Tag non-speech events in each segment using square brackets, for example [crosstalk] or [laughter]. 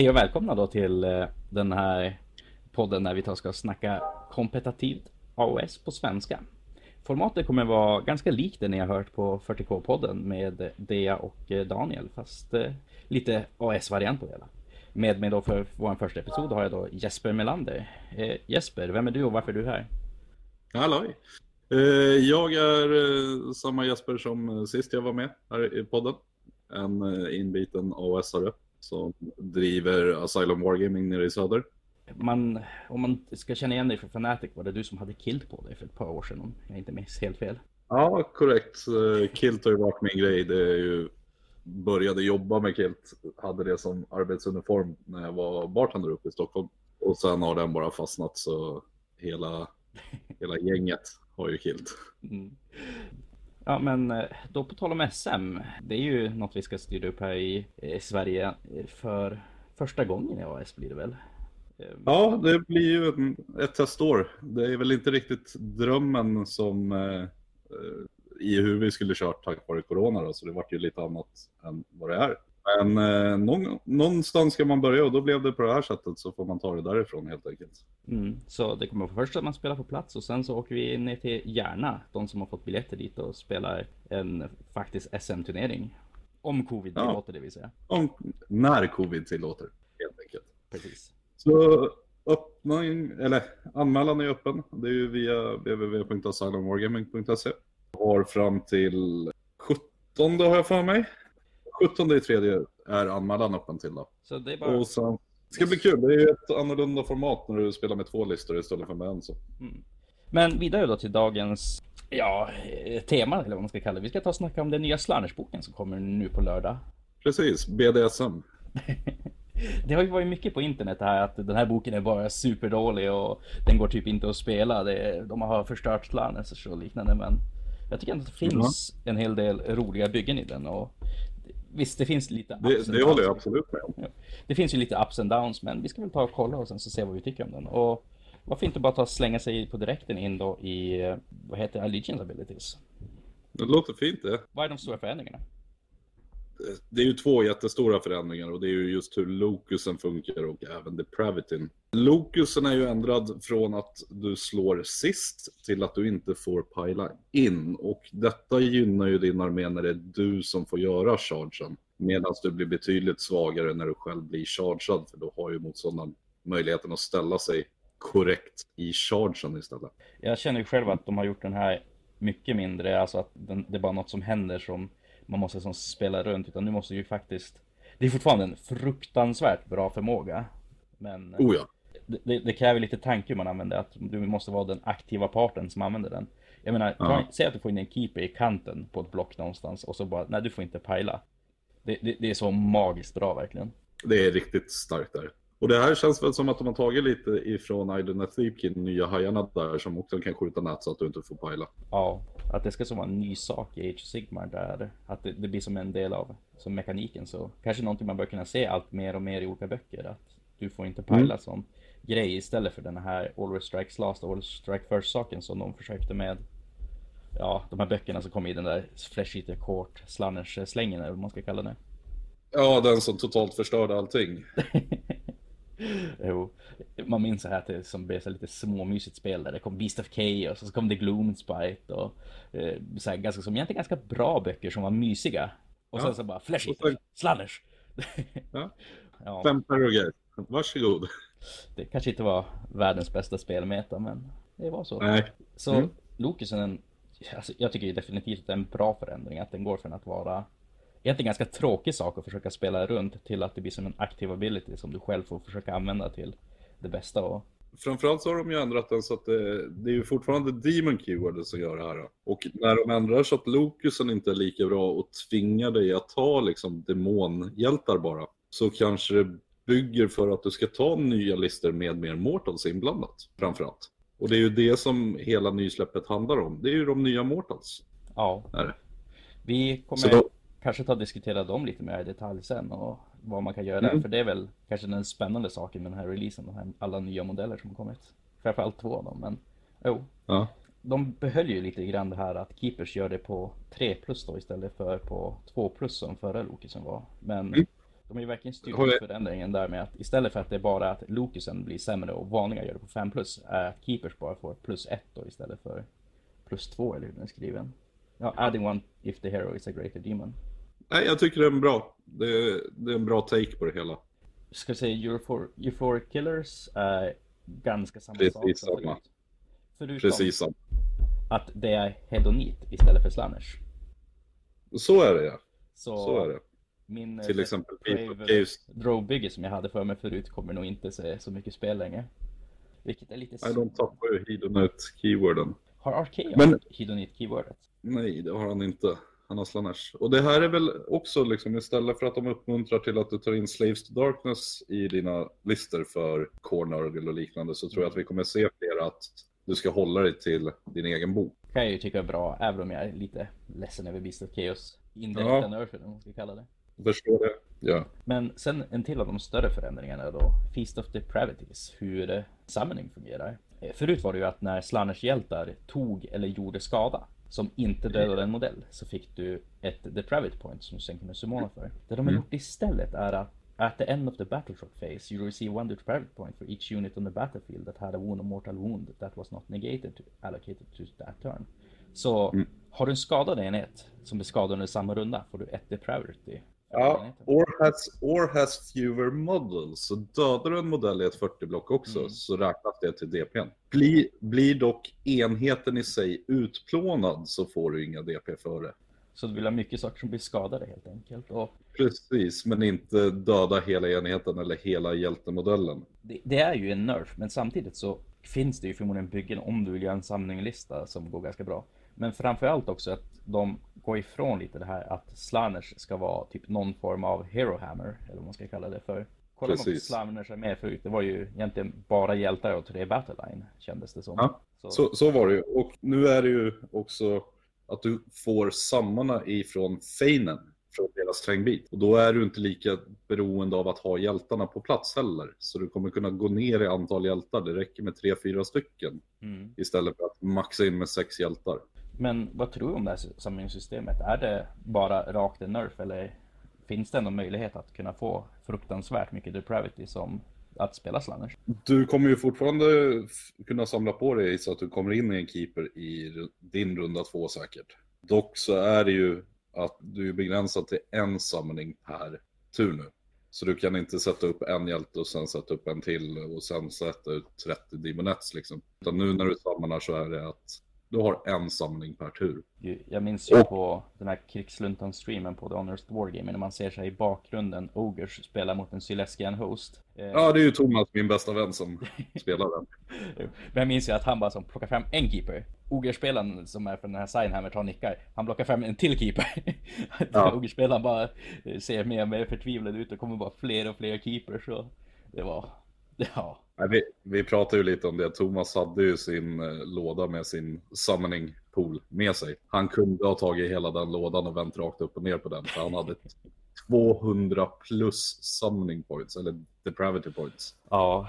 Hej och välkomna då till eh, den här podden där vi tar ska snacka kompetitivt AOS på svenska. Formatet kommer vara ganska likt det ni har hört på 40K-podden med Dea och eh, Daniel, fast eh, lite AOS-variant på det hela. Med mig då för vår första episod har jag då Jesper Melander. Jesper, vem är du och varför är du här? Halloj! Jag är samma Jesper som sist jag var med här i podden. En inbiten AOS-are som driver Asylum Wargaming nere i söder. Man, om man ska känna igen dig för Fnatic var det du som hade Kilt på dig för ett par år sedan om jag inte minns helt fel. Ja, korrekt. Kilt har ju varit min grej. Det är ju började jobba med Kilt, hade det som arbetsuniform när jag var bartender uppe i Stockholm. Och sen har den bara fastnat så hela, hela gänget har ju Kilt. Mm. Ja, men eh, då på tal om SM. Det är ju något vi ska styra upp här i, i Sverige eh, för första gången i AS blir det väl? Ja, det blir ju ett testår. Det är väl inte riktigt drömmen som eh, i hur vi skulle kört tack vare corona då, så det vart ju lite annat än vad det är. Men eh, någon, någonstans ska man börja och då blev det på det här sättet så får man ta det därifrån helt enkelt. Mm, så det kommer först att man spelar på plats och sen så åker vi ner till Järna, de som har fått biljetter dit och spelar en faktisk SM-turnering. Om covid ja. tillåter det vill säga. Om, när covid tillåter, helt enkelt. Precis. Så öppning, eller anmälan är öppen. Det är ju via www.asylumwargaming.se. Har fram till 17 har jag för mig. 17 i tredje är anmälan öppen till då. Så det är bara... Och sen, det ska bli kul, det är ju ett annorlunda format när du spelar med två listor istället för med en så. Mm. Men vidare då till dagens ja, tema eller vad man ska kalla det. Vi ska ta och snacka om den nya Slanners-boken som kommer nu på lördag. Precis, BDSM. [laughs] det har ju varit mycket på internet här att den här boken är bara superdålig och den går typ inte att spela. Det, de har förstört Slanners och liknande men jag tycker ändå att det finns mm. en hel del roliga byggen i den och Visst, det finns lite ups Det, det håller jag absolut med om. Ja. Det finns ju lite ups and downs, men vi ska väl ta och kolla och sen så se vad vi tycker om den. Och varför inte bara ta och slänga sig på direkten in då i, vad heter Allegiance Abilities? Det låter fint det. Vad är de stora förändringarna? Det är ju två jättestora förändringar och det är ju just hur Locusen funkar och även depravityn. Locusen är ju ändrad från att du slår sist till att du inte får pila in och detta gynnar ju din armé när det är du som får göra chargen. Medan du blir betydligt svagare när du själv blir chargad för då har ju motståndaren möjligheten att ställa sig korrekt i chargen istället. Jag känner ju själv att de har gjort den här mycket mindre, alltså att den, det är bara något som händer som man måste som spela runt, utan nu måste ju faktiskt... Det är fortfarande en fruktansvärt bra förmåga. Men oh ja. det, det, kräver lite tanke hur man använder att du måste vara den aktiva parten som använder den. Jag menar, ja. säg att du får in en keeper i kanten på ett block någonstans och så bara, nej du får inte pajla. Det, det, det är så magiskt bra verkligen. Det är riktigt starkt där. Och det här känns väl som att de har tagit lite ifrån Aiden Athleepkin, nya hajarna där som också kan skjuta nät så att du inte får pajla. Ja, att det ska som vara en ny sak i Age of Sigmar där, att det, det, blir som en del av som mekaniken så kanske någonting man bör kunna se allt mer och mer i olika böcker att du får inte pajla mm. som grej istället för den här Always Strikes Last och Always Strike First saken som de försökte med ja, de här böckerna som kom i den där Flesh Eater Court Slanners slängen eller vad man ska kalla det. Ja, den som totalt förstörde allting. [laughs] [laughs] jo, man minns så här att det som blev så lite småmysigt spel där det kom Beast of Chaos och så kom det Gloomspite och eh, så här, ganska som egentligen ganska bra böcker som var mysiga. Och ja. sen så bara Flash Eater, ja. [laughs] ja. Fem paroger, varsågod. Det kanske inte var världens bästa spelmeta men det var så. Nej. Så mm. Lokusen, alltså, jag tycker definitivt att det är en bra förändring att den går från att vara egentligen ganska tråkig sak att försöka spela runt till att det blir som en aktiv ability som du själv får försöka använda till det bästa. Och... Framförallt så har de ju ändrat den så att det, det är ju fortfarande Demon Keyword som gör det här. Och när de ändrar så att Lokusen inte är lika bra och tvingar dig att ta liksom demonhjältar bara, så kanske det bygger för att du ska ta nya listor med mer Mortals inblandat, framförallt. Och det är ju det som hela nysläppet handlar om. Det är ju de nya Mortals. Ja. Vi kommer... Då kanske ta och diskutera dem lite mer i detalj sen och vad man kan göra mm. där. För det är väl kanske den spännande saken med den här releasen, de här, alla nya modeller som har kommit. Framförallt två av dem, men jo. Ja. De behöll ju lite grann det här att Keepers gör det på 3 plus då istället för på 2 plus som förra Lokisen var. Men mm. De har ju verkligen styrt jag- förändringen där med att istället för att det är bara att Locusen blir sämre och vanliga gör det på 5 plus, är att Keepers bara får plus 1 då istället för plus 2 eller hur den är skriven. Ja, adding one if the hero is a greater demon. Nej, jag tycker det är en bra. Det är, det är en bra take på det hela. Ska vi säga Euphor- Euphoric Killers är ganska samma Precis sak som samma. förut. Förutom Precis så. att det är hedonit istället för slanners. Så är det ja. Så, Så är det. min eh, Till exempel People Caves. Drove-bygge som jag hade för mig förut kommer nog inte se så mycket spel längre. Vilket är lite Nej, de tappar ju Hedonite-keyworden. Har Arcade Men- hedonit-keywordet? Nej, det har han inte. Han har Slanesh. Och det här är väl också liksom istället för att de uppmuntrar till att du tar in Slaves to Darkness i dina listor för Core Nurgle och liknande så tror jag att vi kommer se fler att du ska hålla dig till din egen bok. kan jag ju tycka är bra, även om jag är lite ledsen över Beast of Chaos. Indirekta Ja. nerfen, vad man ska kalla det. Förstår det? Ja. Men sen en till av de större förändringarna då Feast of Depravities, hur summoning fungerar. Eh, Förut var det ju att när Slanners hjältar tog eller gjorde skada som inte dödade en modell så fick du ett Depravity point som du sen kunde summona för. Det de har gjort istället är att At the end of the battle shock phase, you receive one depravity point for each unit on the battlefield that had a wound or mortal wound that was not negated to, allocated to that turn. Så har du en skadad enhet som blir skadad under samma runda får du ett depravity. Ja, or has, or has fewer models. Så dödar du en modell i ett 40-block också Mm. så räknas det till DPn. Blir, blir dock enheten i sig utplånad så får du inga DP för det. Så du vill ha mycket saker som blir skadade helt enkelt. Och Precis, men inte döda hela enheten eller hela hjältemodellen. det, det är ju en nerf, men samtidigt så finns det ju förmodligen byggen om du vill göra en samlinglista som går ganska bra. Men framförallt också att de går ifrån lite det här att Slanners ska vara typ någon form av Hero Hammer, eller vad man ska kalla det för. Kolla på. Slanners är med förut, det var ju egentligen bara hjältar och tre Battleline, kändes det som. Ja, Så, Så, så var det ju. Och nu är det ju också att du får sammarna ifrån Feinen, från deras trängbit. Och då är du inte lika beroende av att ha hjältarna på plats heller. Så du kommer kunna gå ner i antal hjältar. Det räcker med tre, fyra stycken mm. istället för att maxa in med sex hjältar. Men vad tror du om det här samlingssystemet? Är det bara rakt en nerf eller finns det någon möjlighet att kunna få fruktansvärt mycket depravity som att spela Slanners? Du kommer ju fortfarande kunna samla på dig så att du kommer in i en keeper i din runda två säkert. Dock så är det ju att du är begränsad till en samling per tur nu. Så du kan inte sätta upp en hjälte och sen sätta upp en till och sen sätta ut 30 demonets liksom. Utan nu när du samlar så är det att du har en samling per tur. Jag minns ju Och- på den här krigsluntan-streamen på The Honest Wargaming när man ser sig i bakgrunden Ogers spela mot en Syleskian host. Eh, Ja, det är ju Thomas, min bästa vän, som [laughs] spelar den. Men jag minns ju att han bara som plockar fram en keeper. Ogerspelaren som är från den här Signhammer tar och nickar. Han plockar fram en till keeper. [laughs] Ja. Ogerspelaren bara eh, ser mer och mer förtvivlad ut och kommer bara fler och fler keepers. Så det var, [laughs] ja. Vi, vi pratade ju lite om det. Thomas hade ju sin eh, låda med sin summoning pool med sig. Han kunde ha tagit hela den lådan och vänt rakt upp och ner på den. För han hade 200 plus summoning points, eller depravity points. Ja,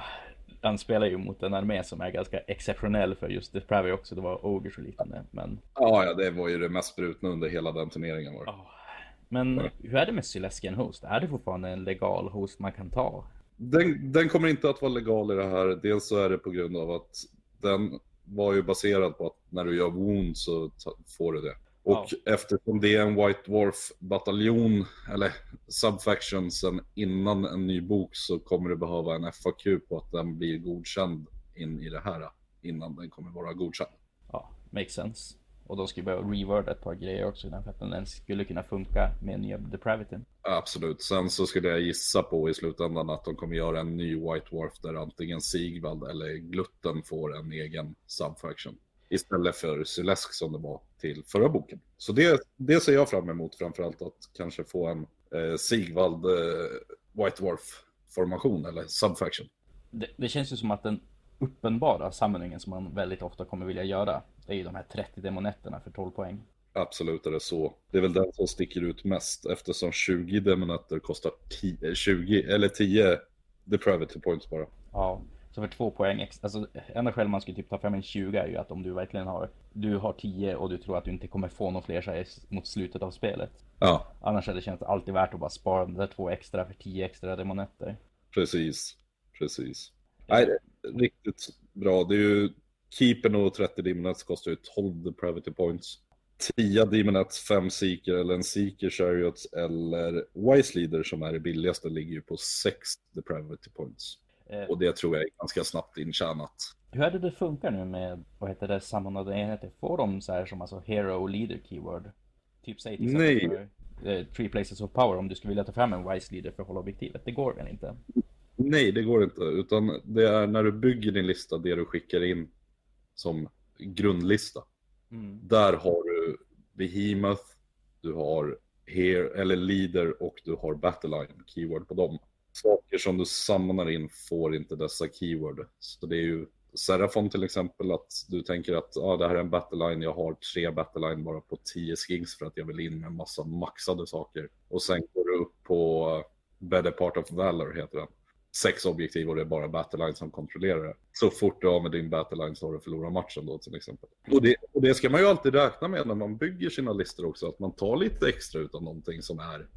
han spelar ju mot en armé som är ganska exceptionell för just Depravy också. Det var Ogers och liknande. Men, Ja, ja, det var ju det mest brutna under hela den turneringen. Var. ja. men hur är det med Syleskian Host? Är det fortfarande en legal host man kan ta? Den, den kommer inte att vara legal i det här. Dels så är det på grund av att den var ju baserad på att när du gör wound så får du det. Och eftersom det är en White Dwarf-bataljon, eller subfaction sen innan en ny bok så kommer du behöva en FAQ på att den blir godkänd in i det här innan den kommer vara godkänd. Ja, makes sense. Och de skulle behöva reworda ett par grejer också för att den ens skulle kunna funka med nya Depravityn. Absolut. Sen så skulle jag gissa på i slutändan att de kommer göra en ny White Dwarf där antingen Sigvald eller Glutten får en egen subfaction. Istället för Sylesk som det var till förra boken. Så det, det ser jag fram emot framförallt att kanske få en eh, Sigvald eh, White Dwarf-formation eller subfaction. Det, det känns ju som att den uppenbara samlingen som man väldigt ofta kommer vilja göra, det är ju de här 30 demonetterna för 12 poäng. Absolut är det så. Det är väl den som sticker ut mest eftersom 20 demonetter kostar 10, 20 eller 10 depravity points bara. Ja, Så för två poäng extra, alltså enda skäl man skulle typ ta fram en 20 är ju att om du verkligen har, du har 10 och du tror att du inte kommer få någon fler så här mot slutet av spelet. Ja, Annars hade det känts alltid värt att bara spara de där två extra för 10 extra demonetter. precis. Precis. Nej, riktigt bra. Det är ju Keepern och 30 Demonets kostar ju 12 Depravity Points. 10 Demonets, 5 Seeker eller en Seeker Chariots eller Wise Leader som är det billigaste ligger ju på 6 Depravity Points. Eh, Och det tror jag är ganska snabbt intjänat. hur är det det funkar nu med, vad heter det, samordnade enheter? Får de så här som alltså hero och leader keyword? Typ säg till Nej. exempel för eh, Three Places of Power om du skulle vilja ta fram en Wise Leader för att hålla objektivet. Det går väl inte? Nej, det går inte. Utan det är när du bygger din lista, det du skickar in som grundlista. Mm. Där har du Behemoth, du har Here, eller Leader och du har Battleline, keyword på dem. Saker som du sammanar in får inte dessa keyword. Så det är ju Serafon till exempel, att du tänker att ah, det här är en battleline, jag har tre battleline bara på 10 skings för att jag vill in med en massa maxade saker. Och sen går du upp på uh, Better Part of Valor heter den. Sex objektiv och det är bara battleline som kontrollerar det. Så fort du har med din battleline så har du förlorat matchen då till exempel. Och det, och det ska man ju alltid räkna med när man bygger sina listor också, att man tar lite extra utav någonting som är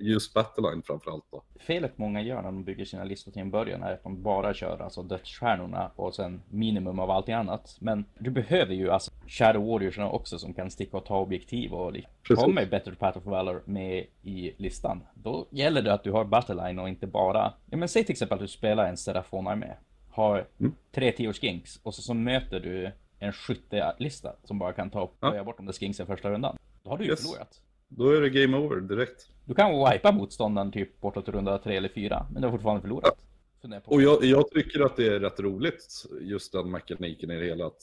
just battleline framförallt då. Felet många gör när de bygger sina listor till en början är att de bara kör alltså dödsstjärnorna och sen minimum av allting annat. Men du behöver ju alltså Shadow Warriorsna också som kan sticka och ta objektiv och liksom. Kommer Better Path of Valor med i listan, då gäller det att du har Battleline och inte bara, ja men säg till exempel att du spelar en Serafon-armé, har Mm. tre tio skinks och så, så möter du en skyttelista som bara kan ta och Ja. bort de där skinksen första rundan. Då har du ju Yes. förlorat. Då är det game over direkt. Du kan wipa motståndaren typ bortåt runda tre eller fyra, men du har fortfarande förlorat. På. Och jag, jag tycker att det är rätt roligt, just den mekaniken i det hela. Att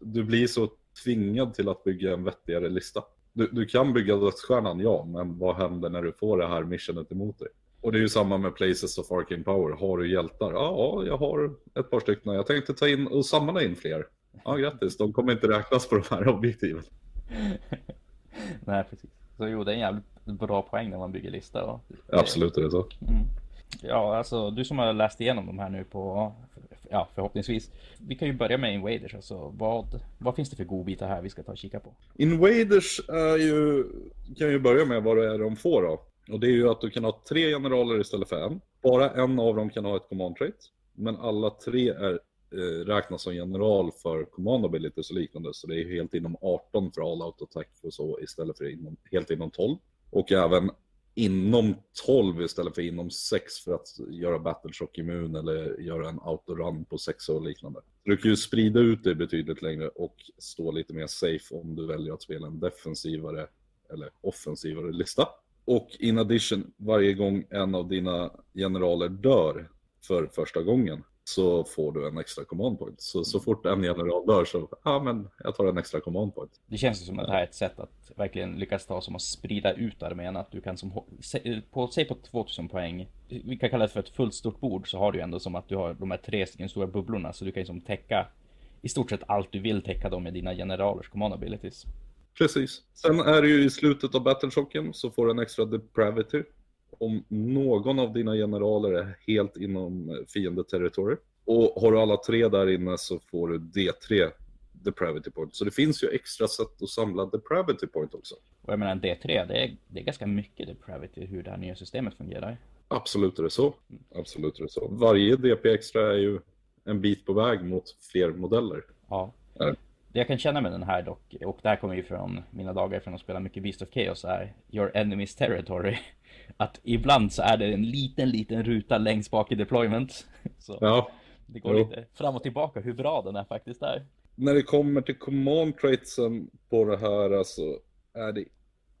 du blir så tvingad till att bygga en vettigare lista. Du, du kan bygga dödsstjärnan, ja, men vad händer när du får det här missionet emot dig? Och det är ju samma med Places of Arcane Power. Har du hjältar? Ja, jag har ett par stycken. Jag tänkte ta in och samla in fler. Ja, grattis. De kommer inte räknas på de här [laughs] objektiven. [laughs] Nej, precis. Så jo, det är en jävligt bra poäng när man bygger lista. Och, Absolut är det så. Mm. Ja, alltså du som har läst igenom de här nu på, ja förhoppningsvis. Vi kan ju börja med Invaders, alltså vad, vad finns det för godbitar här vi ska ta och kika på? Invaders är ju, kan ju börja med vad det är de får då. Och det är ju att du kan ha tre generaler istället för en. Bara en av dem kan ha ett command trait. Men alla tre är, Eh, räknas som general för command abilities och liknande. Så det är helt inom 18 för all out attack och så istället för inom, helt inom 12. Och även inom 12 istället för inom 6 för att göra battleshock immun eller göra en autorun på 6 och liknande. Du kan ju sprida ut det betydligt längre och stå lite mer safe om du väljer att spela en defensivare eller offensivare lista. Och in addition, varje gång en av dina generaler dör för första gången så får du en extra command point. Så, så fort en general dör så, ja men jag tar en extra command point. Det känns ju som att det här är ett sätt att verkligen lyckas ta som att sprida ut armén. Att du kan som, se- på, säg på 2000 poäng, vi kan kalla det för ett fullt stort bord, så har du ju ändå som att du har de här tre stycken stora bubblorna. Så du kan ju som täcka i stort sett allt du vill täcka dem med dina generalers command abilities. Precis. Sen är det ju i slutet av battleshocken så får du en extra depravity. Om någon av dina generaler är helt inom fiendeterritorium. Och har du alla tre där inne så får du D3 depravity point. Så det finns ju extra sätt att samla depravity point också. Och jag menar D3, det är, det är ganska mycket depravity hur det här nya systemet fungerar. Absolut är det så. Absolut är det så. Varje DP extra är ju en bit på väg mot fler modeller. Ja. Det jag kan känna med den här dock, och det här kommer ju från mina dagar från att spela mycket Beast of Chaos, är Your Enemy's Territory. [laughs] Att ibland så är det en liten, liten ruta längst bak i deployment. [laughs] Så Ja, det går jo. lite fram och tillbaka hur bra den är faktiskt är. när det kommer till command traitsen på det här alltså, är det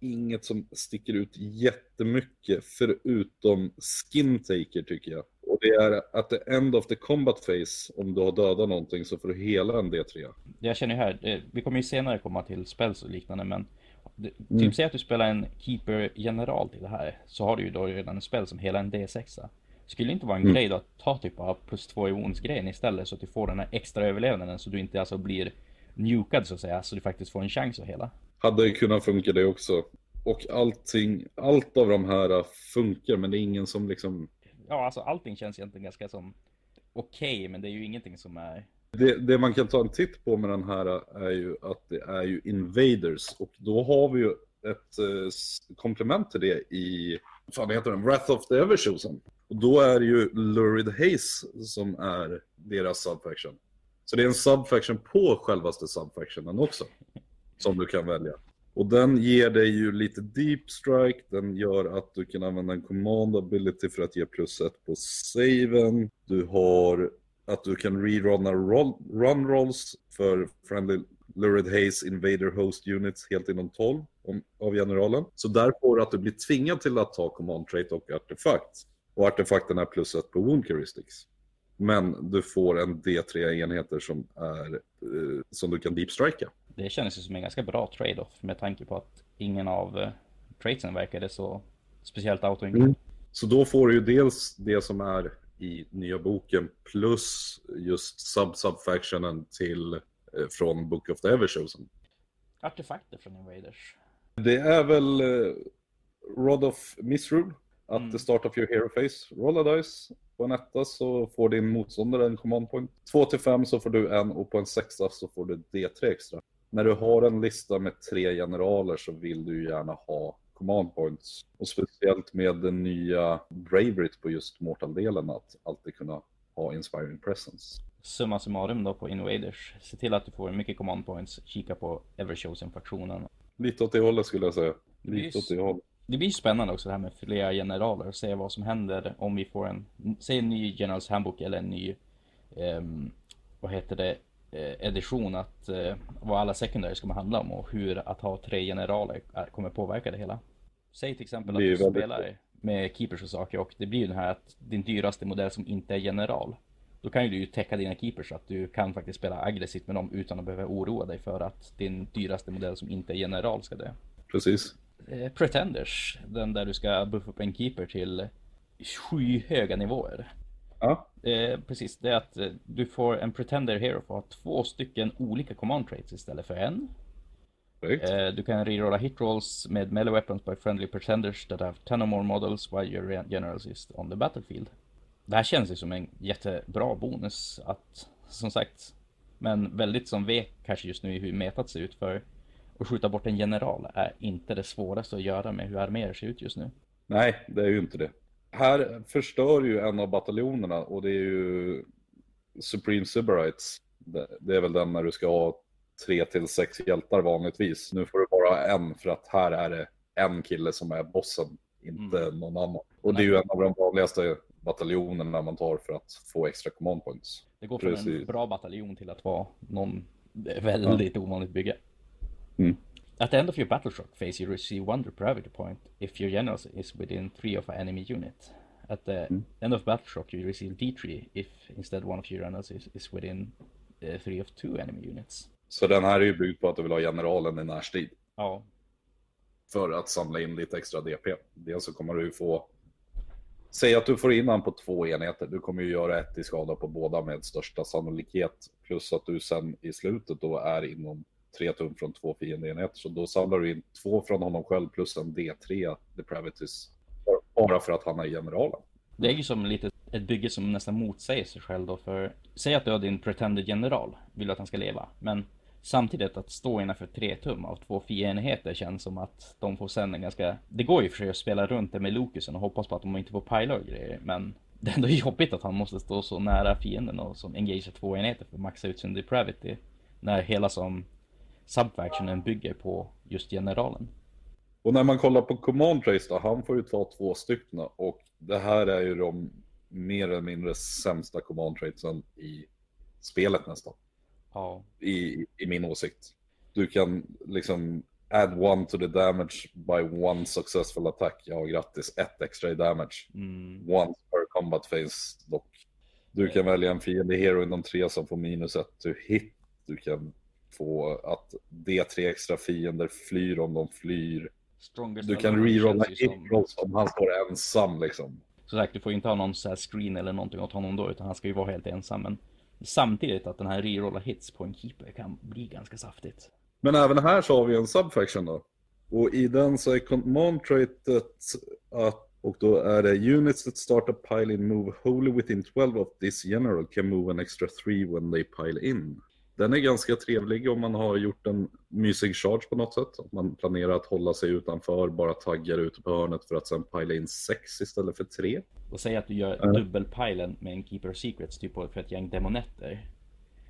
inget som sticker ut jättemycket förutom skin taker tycker jag. Och det är att the end of the combat phase, om du har dödat någonting så får du hela en D3. Det jag känner ju här, det, vi kommer ju senare komma till spells och liknande men typ Mm. säg att du spelar en keeper general till det här så har du ju då redan en spel som hela en D6. Skulle det inte vara en Mm. grej då att ta typ av plus två i wounds grejen istället så att du får den här extra överlevnaden så du inte alltså blir nukad så att säga så du faktiskt får en chans att hela. Hade ju kunnat funka det också. Och allting, allt av de här funkar men det är ingen som liksom, Ja alltså allting känns egentligen ganska som okej, okay, men det är ju ingenting som är... Det, det, man kan ta en titt på med den här är ju att det är ju Invaders och då har vi ju ett eh, komplement till det i, vad heter den, Wrath of the Everchosen. Och då är det ju Lurid Haze som är deras subfaction. Så det är en subfaction på självaste subfactionen också. Som du kan välja. Och den ger dig ju lite deep strike, den gör att du kan använda en command ability för att ge plus ett på saven. Du har att du kan rerunna roll, run rolls för friendly Lurid Haze Invader Host Units helt inom 12 om, av generalen. Så där får du att du blir tvingad till att ta command trait och artefakt. Och artefakten är plus ett på wound heuristics. Men du får en D3 enheter som, är, eh, som du kan deep strika. Det känns ju som en ganska bra trade-off med tanke på att ingen av eh, traitsen verkade så speciellt auto mm. Så då får du ju dels det som är i nya boken plus just sub-subfactionen till eh, från Book of the Everchosen. Artefakter från Invaders. Det är väl eh, Rod of Misrule. Att mm. the start of your hero face, rolla dice. På en etta så får din motståndare en command point. 2 till 5 så får du en och på en sexa så får du D3 extra. När du har en lista med tre generaler så vill du gärna ha command points. Och speciellt med den nya Braveryt på just Mortal-delen att alltid kunna ha inspiring presence. Summa summarum då på Invaders. Se till att du får mycket command points. Kika på Everchosen-faktionen. Lite åt det hållet skulle jag säga. Lite åt det hållet. Det blir spännande också det här med flera generaler. Se vad som händer om vi får en, säg en ny Generals Handbook eller en ny, um, vad heter det, edition att eh, vad alla secondaries kommer handla om och hur att ha tre generaler kommer påverka det hela. Säg till exempel att du spelar med keepers och saker och det blir ju den här att din dyraste modell som inte är general. Då kan ju du täcka dina keepers så att du kan faktiskt spela aggressivt med dem utan att behöva oroa dig för att din dyraste modell som inte är general ska dö. Precis. Eh, Pretenders, den där du ska buffa upp en keeper till skyhöga nivåer. Ja. Eh, precis, det är att eh, du får en Pretender Hero för att ha två stycken olika command traits istället för en. Eh, du kan rerolla hit rolls med melee weapons by friendly pretenders that have 10 or more models while your generals is on the battlefield. Det här känns ju som en jättebra bonus att, som sagt, men väldigt som vek kanske just nu i hur metat ser ut för att skjuta bort en general är inte det svåraste att göra med hur arméer ser ut just nu. Nej, det är ju inte det här förstör ju en av bataljonerna och det är ju Supreme Sybarites. Det, är väl den när du ska ha tre till sex hjältar vanligtvis. Nu får du bara en för att här är det en kille som är bossen, inte mm. någon annan. Och det är ju en av de vanligaste bataljonerna man tar för att få extra command points. Det går från Precis. en bra bataljon till att vara någon väldigt ja. ovanligt bygge. Mm. At the end of your battle shock phase, you receive one depravity point if your general is within three of an enemy unit. At the mm. end of battle shock, you receive D3 if instead one of your generals is, is within uh, three of two enemy units. Så den här är ju byggd på att du vill ha generalen i närstrid. Ja. För att samla in lite extra DP. Dels så kommer du ju få Säg att du får in han på två enheter. Du kommer ju göra ett i skada på båda med största sannolikhet. Plus att du sen i slutet då är inom tre tum från två fiendeenheter. Så då samlar du in två från honom själv plus en D3 Depravities. Bara för att han är generalen. Det är ju som lite ett bygge som nästan motsäger sig själv då. För säg att du har din pretender general. Vill du att han ska leva. Men samtidigt att stå innanför tre tum av två fiendenheter känns som att de får sen en ganska... Det går ju för sig att spela runt det med Lokusen och hoppas på att de inte får pajla och grejer. Men det är ändå [laughs] jobbigt att han måste stå så nära fienden och som engagerar två enheter för att maxa ut sin depravity. När hela som subfactionen bygger på just generalen. Och när man kollar på command trace då, han får ju ta två stycken och det här är ju de mer eller mindre sämsta command traitsen i spelet nästan. Ja. I, I min åsikt. Du kan liksom add one to the damage by one successful attack. Ja, grattis. Ett extra i damage. Mm. Once per combat phase dock. Du kan välja en fiende hero inom tre som får minus ett to hit. Du kan få att D3 extra fiender flyr om de flyr. Strongest du kan rerolla hitrolls om han står ensam liksom. Så sagt, du får inte ha någon så screen eller någonting åt honom då, utan han ska ju vara helt ensam. Men samtidigt att den här rerolla hits på en keeper kan bli ganska saftigt. Men även här så har vi en subfaction då. Och i den så är command traitet att Och då är det units that start a pile in move wholly within 12 of this general can move an extra 3 when they pile in. Den är ganska trevlig om man har gjort en mysig charge på något sätt. Om man planerar att hålla sig utanför, bara taggar ute på hörnet för att sen pila in 6 istället för 3. Och säg att du gör Ja. dubbelpilen med en Keeper of Secrets, typ för ett gäng demonetter.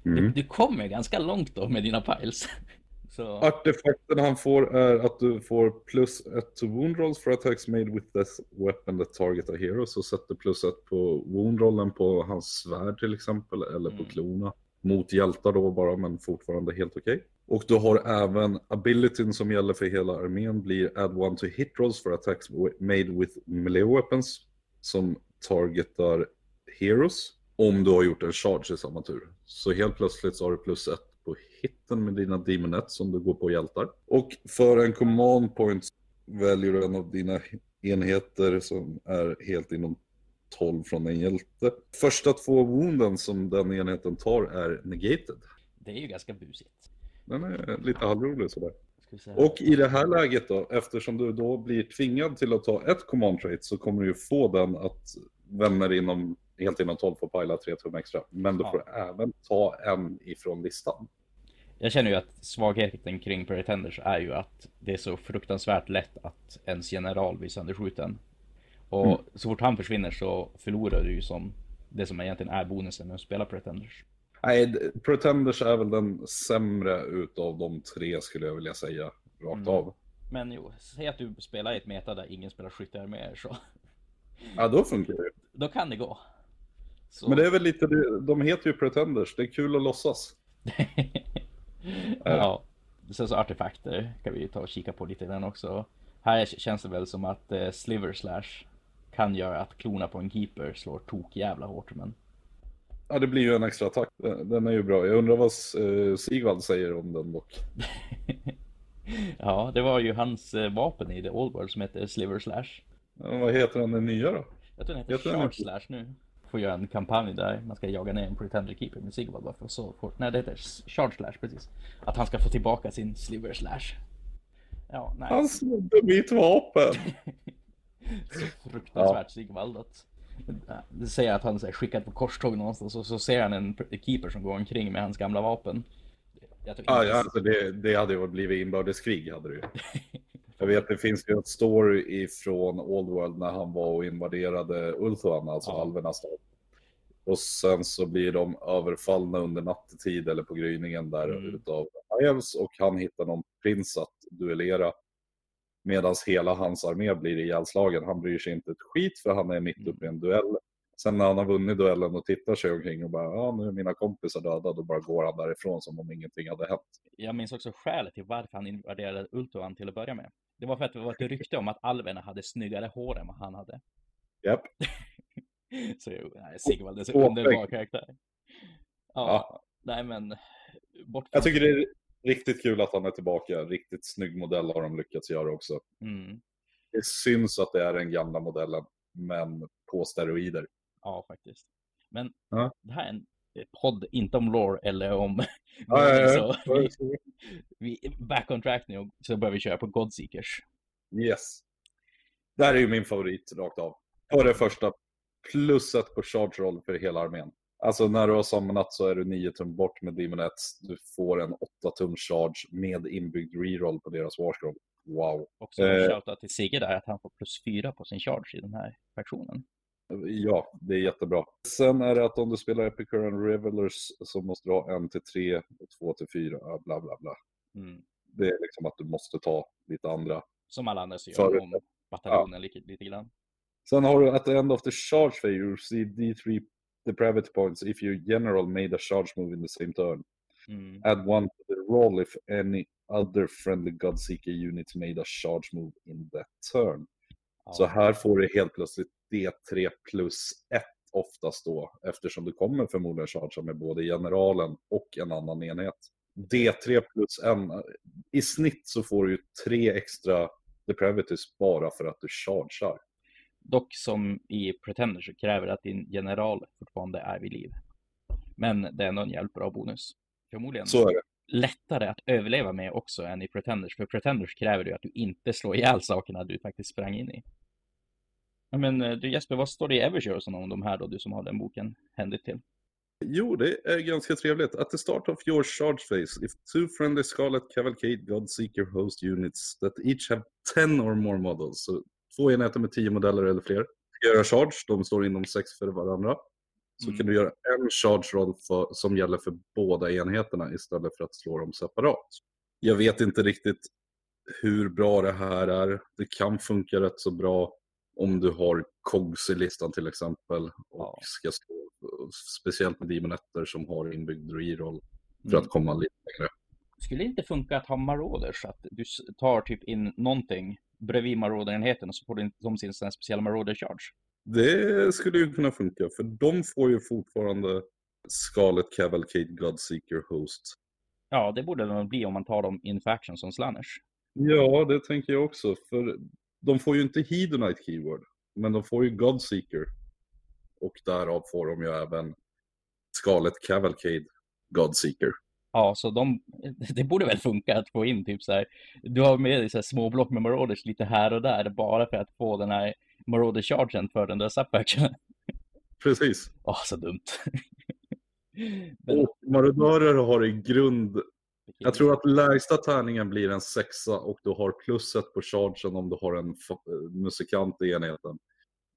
Mm. Du, du kommer ganska långt då med dina piles. [laughs] Så, Artefakten han får är att du får plus ett to wound rolls for attacks made with this weapon that target a hero. Så sätter plus ett på wound rollen på hans svärd till exempel, eller på Mm. Mot hjältar då bara, men fortfarande helt okej. Och du har även abilityn som gäller för hela armén blir add one to hit rolls for attacks made with melee weapons. Som targetar heroes. Om du har gjort en charge i samma tur. Så helt plötsligt så har du plus ett på hitten med dina demonettes som du går på hjältar. Och för en command point väljer du en av dina enheter som är helt inom 12 från en hjälte. Första två wounden som den enheten tar är negated. det är ju ganska busigt. Den är lite halvrolig sådär. Och i det här läget då, eftersom du då blir tvingad till att ta ett command trait så kommer du ju få den att vänner inom, helt inom 12 får pila 3 tum extra. Men du Ja. får även ta en ifrån listan. Jag känner ju att svagheten kring Pretenders är ju att det är så fruktansvärt lätt att ens general blir sönderskjuten. Och Mm. så fort han försvinner så förlorar du ju som det som egentligen är bonusen med att spela Pretenders. Nej, Pretenders är väl den sämre utav de tre skulle jag vilja säga, rakt Mm. av. Men jo, säg att du spelar i ett meta där ingen spelar skyttearméer så Ja, då funkar det då kan det gå. Så... Men det är väl lite, de heter ju Pretenders, det är kul att låtsas. [laughs] ja. Sen så artefakter kan vi ju ta och kika på lite grann också. Här känns det väl som att eh, Sliver Slash kan göra att klona på en keeper slår tok jävla hårt men Ja, det blir ju en extra attack. Den är ju bra. Jag undrar vad uh, Sigvald säger om den dock. [laughs] Ja, det var ju hans eh, vapen i The Old World som heter Sliver Slash. Ja, vad heter den den nya då? Jag tror den heter Shard Slash nu. Får göra en kampanj där man ska jaga ner en Pretender Keeper med Sigvald bara för att så fort. Nej, det heter Shard Slash precis. Att han ska få tillbaka sin Sliver Slash. Ja, nej. Han snodde mitt vapen! [laughs] Så fruktansvärt Sigvald att det säger att han är skickad på korståg någonstans och så ser han en keeper som går omkring med hans gamla vapen. Jag Ja, inte- ja alltså det, det hade ju blivit inbördeskrig hade det ju. [laughs] Jag vet, det finns ju ett story ifrån Old World när han var och invaderade Ulthuan, alltså Ja. alvernas stad. Och sen så blir de överfallna under nattetid eller på gryningen där Mm. utav Ives och han hittar någon prins att duellera. Medan hela hans armé blir ihjälslagen. Han bryr sig inte ett skit för han är mitt Mm. uppe i en duell. Sen när han har vunnit duellen och tittar sig omkring och bara, ja nu är mina kompisar döda, då bara går han därifrån som om ingenting hade hänt. Jag minns också skälet till varför han invaderade Ultuan till att börja med. Det var för att det var ett rykte om att alverna hade snyggare hår än vad han hade. Japp. [laughs] så jo, nej, Sigvald är så underbar karaktär. Ja, Ja. nej men. Bort Jag tycker det är riktigt kul att han är tillbaka. Riktigt snygg modell har de lyckats göra också. Mm, Det syns att det är den gamla modellen, men på steroider. ja, faktiskt. Men Ja. det här är en podd, inte om lore eller om... Ja, [laughs] ja, så, ja. [laughs] vi, vi, back on track nu, så börjar vi köra på Godseekers. Yes. Det här är ju min favorit rakt av. För det första, plus ett på charge roll för hela armén. Alltså när du har samlat så är du 9 tum bort med Demonettes. Du får en 8 tum charge med inbyggd reroll på deras warscroll. Wow. Också Eh. shoutout till Sigge där, att han får plus fyra på sin charge i den här fraktionen. Ja, det är jättebra. Sen är det att om du spelar Epicurean Revelers så måste du ha en till tre och två till fyra, bla bla bla. Mm. Det är liksom att du måste ta lite andra. Som alla andra så gör För- om bataljonen lite, lite grann. Sen har du at the end of the charge phase you receive D3 depravity points if your general made a charge move in the same turn. Mm. Add one to the roll if any other friendly Godseeker units made a charge move in that turn. Ja. Så här får du helt plötsligt D3 plus 1 oftast då, eftersom du kommer förmodligen chargea med både generalen och en annan enhet. D3 plus 1, i snitt så får du ju tre extra depravities bara för att du chargear. Dock som i Pretender så kräver det att din general fortfarande är vid liv. Men det är ändå en jävligt bra bonus. Förmodligen Så är det. lättare att överleva med också än i Pretenders. För Pretenders kräver ju att du inte slår ihjäl sakerna du faktiskt sprang in i. Men eh, du Jesper, vad står det i Evershoreson om de här då, du som har den boken händigt till? Jo, det är ganska trevligt. At the start of your charge phase, if two friendly Scarlet Cavalcade Godseeker host units that each have 10 or more models, så två enheter med 10 modeller eller fler, göra charge, de står inom 6 för varandra. Så Mm. kan du göra en charge roll för, som gäller för båda enheterna istället för att slå dem separat. Jag vet inte riktigt hur bra det här är. Det kan funka rätt så bra om du har COGS i listan till exempel. Och Ja. ska stå, speciellt med demonetter som har inbyggd reroll för Mm. att komma lite längre. Skulle det inte funka att ha Marauders? Att du tar typ in någonting bredvid Marauder-enheten och så får du de sin speciella Marauder Charge? Det skulle ju kunna funka för de får ju fortfarande Scarlet Cavalcade Godseeker Host. Ja, det borde nog bli om man tar dem in faction som Slanners. Ja, det tänker jag också. För de får ju inte Hedonite Keyword, men de får ju Godseeker. Och därav får de ju även Scarlet Cavalcade Godseeker. Ja, så de, [laughs] det borde väl funka att få in typ så här. Du har med dig så här små block med Marauders lite här och där bara för att få den här Marauder Chargen för den där subfaction. [laughs] Precis. Åh, så dumt. [laughs] Men, Och marodörer har i grund... Jag tror att lägsta tärningen blir en sexa och du har plusset på chargen om du har en eh, musikant i enheten.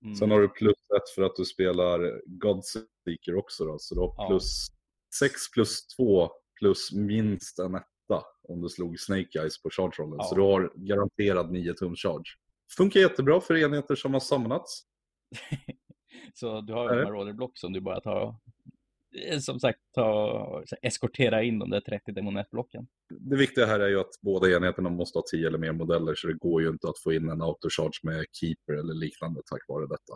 mm, Sen har du plus ett för att du spelar Godseeker också då. Så du har Ja. plus 6 plus 2 plus minst en etta om du slog Snake Eyes på charge-rollen. Ja. Så du har garanterad 9 tum charge. Funkar jättebra för enheter som har samlats. [laughs] Så du har ju Marauder-block som du bara tar, eh, som sagt, ta, eskortera in de där 30 demonettblocken. Det viktiga här är ju att båda enheterna måste ha 10 eller mer modeller så det går ju inte att få in en autocharge med keeper eller liknande tack vare detta.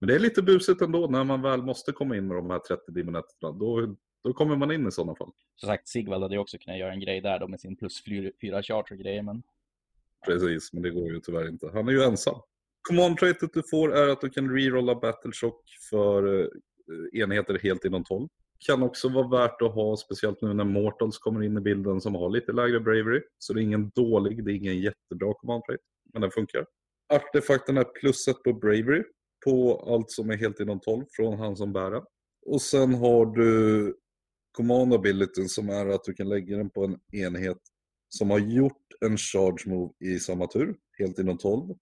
Men det är lite busigt ändå när man väl måste komma in med de här 30 dimonetterna. Då, då kommer man in i sådana fall. Som sagt, Sigvald hade ju också kunnat göra en grej där då med sin plus 4 charge och grejer, men Precis, men det går ju tyvärr inte. Han är ju ensam. Command traitet du får är att du kan rerolla battle shock för eh, enheter helt inom 12. Kan också vara värt att ha, speciellt nu när Mortals kommer in i bilden som har lite lägre bravery. Så det är ingen dålig, det är ingen jättebra command trait, men den funkar. Artefakten är plusset på bravery på allt som är helt inom 12 från han som bär den. Och sen har du command abilityn som är att du kan lägga den på en enhet som har gjort en charge move i samma tur, helt inom 12.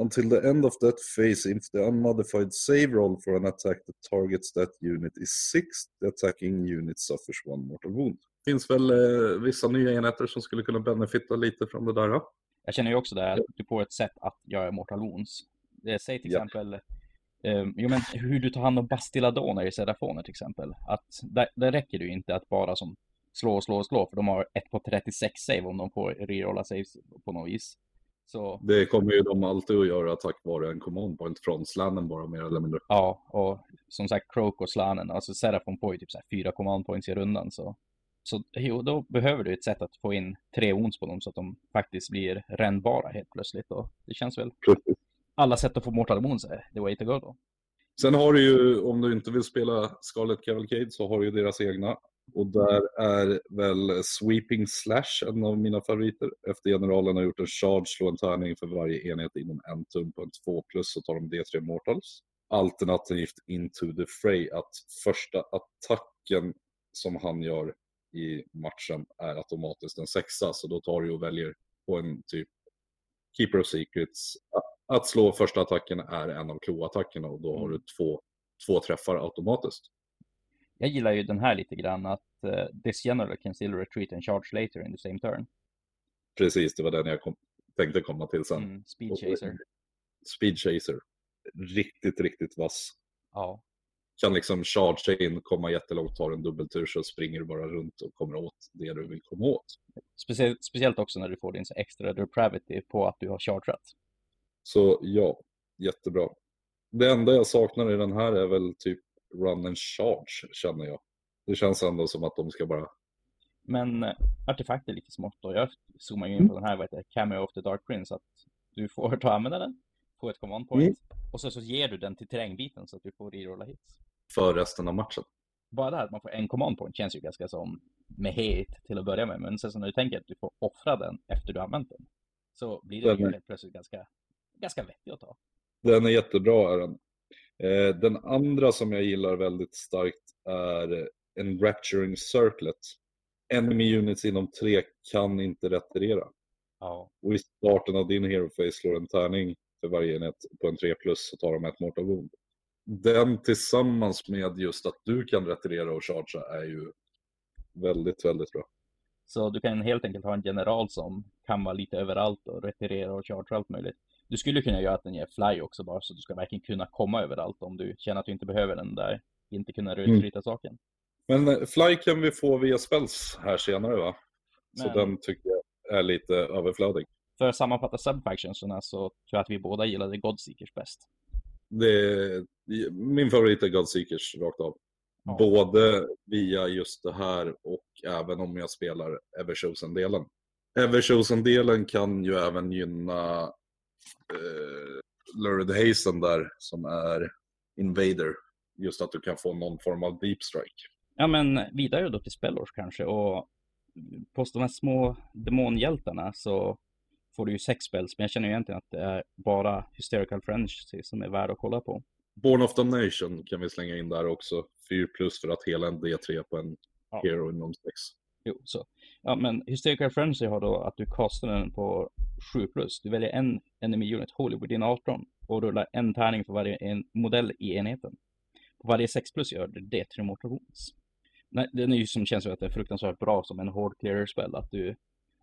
Until the end of that phase, if the unmodified save roll for an attack that targets that unit is 6, the attacking unit suffers one mortal wound. finns väl eh, vissa nya enheter som skulle kunna benefitta lite från det där. ja. jag känner ju också det att du får ett sätt att göra Mortal Wounds. Eh, Säg till Ja. exempel, eh, jo men hur du tar hand om Bastilladoner i Serafoner till exempel. Att där, där räcker det ju inte att bara som slå, slå, slå, för de har ett på 36 save om de får rerolla saves på något vis. Så Det kommer ju de alltid att göra tack vare en command point från slannen bara mer eller mindre. Ja, och som sagt Croak och Slanen, alltså Serafon får ju typ så fyra command points i rundan så så jo, då behöver du ett sätt att få in tre ons på dem så att de faktiskt blir rännbara helt plötsligt och det känns väl Precis alla sätt att få Mortal Wounds är the way to go då. Sen har du ju, om du inte vill spela Scarlet Cavalcade så har du ju deras egna. Och där är väl Sweeping Slash en av mina favoriter. Efter generalen har gjort en charge, slå en tärning för varje enhet inom en tum på en 2 plus så tar de D3 Mortals. Alternativt Into the Fray, att första attacken som han gör i matchen är automatiskt en sexa. Så då tar du och väljer på en typ Keeper of Secrets. Att- slå första attacken är en av kloattackerna och då har du två, två träffar automatiskt. Jag gillar ju den här lite grann att uh, this general can still retreat and charge later in the same turn. Precis, det var den jag kom, tänkte komma till sen. Mm, speed chaser. Speed Chaser. Riktigt, riktigt vass. Ja, Kan liksom charge in, komma jättelångt, tar en dubbeltur så springer du bara runt och kommer åt det du vill komma åt. speciellt, speciellt också när du får din extra depravity på att du har chargeat. Så ja, jättebra. Det enda jag saknar i den här är väl typ run and charge, känner jag. Det känns ändå som att de ska bara... Men eh, artefakt är lite smått och jag zoomar ju in på den här, vad heter Cameo of the Dark Prince, att du får ta använda den, få ett command point, och så, så ger du den till terrängbiten så att du får rerolla hits. för resten av matchen. Bara det här att man får en command point känns ju ganska som med hate till att börja med, men sen så när du tänker att du får offra den efter du har använt den, så blir det ju helt plötsligt ganska, ganska vettigt att ta. Den är jättebra är den. Eh, den andra som jag gillar väldigt starkt är Enrapturing Circlet. Enemy units inom tre kan inte retirera. Ja. Och i starten av din Hero Face slår en tärning för varje enhet på en 3 plus så tar de ett Mortal Wound. Den tillsammans med just att du kan retirera och chargea är ju väldigt, väldigt bra. Så du kan helt enkelt ha en general som kan vara lite överallt och retirera och charge allt möjligt. Du skulle kunna göra att den ger fly också bara så du ska verkligen kunna komma överallt om du känner att du inte behöver den där. Inte kunna Mm. ryta saken. Men eh, Fly kan vi få via spells här senare va? Så Men- den tycker jag är lite överflödig. För att sammanfatta subfactionserna så tror jag att vi båda gillade Godseekers bäst. Det, min favorit är Godseekers rakt av. Ja. Både via just det här och även om jag spelar Everchosen-delen. Everchosen-delen kan ju även gynna eh, Lurid Hazen där som är Invader. Just att du kan få någon form av deep strike. Ja men vidare då till Spellors kanske och på de här små demonhjältarna så får du ju sex spells men jag känner ju egentligen att det är bara Hysterical Frenzy som är värd att kolla på. Born of Damnation kan vi slänga in där också. 4 plus för att hela en D3 på en Ja. Hero inom 6. Jo, så. Ja, men Hysterical Frenzy har då att du kastar den på 7 plus. Du väljer en enemy unit Hollywood, din 18 och rullar en tärning för varje en modell i enheten. På varje 6 plus gör du D3 mortal wounds. Nej, den är ju som känns som att det är fruktansvärt bra som en hård clearer spel att du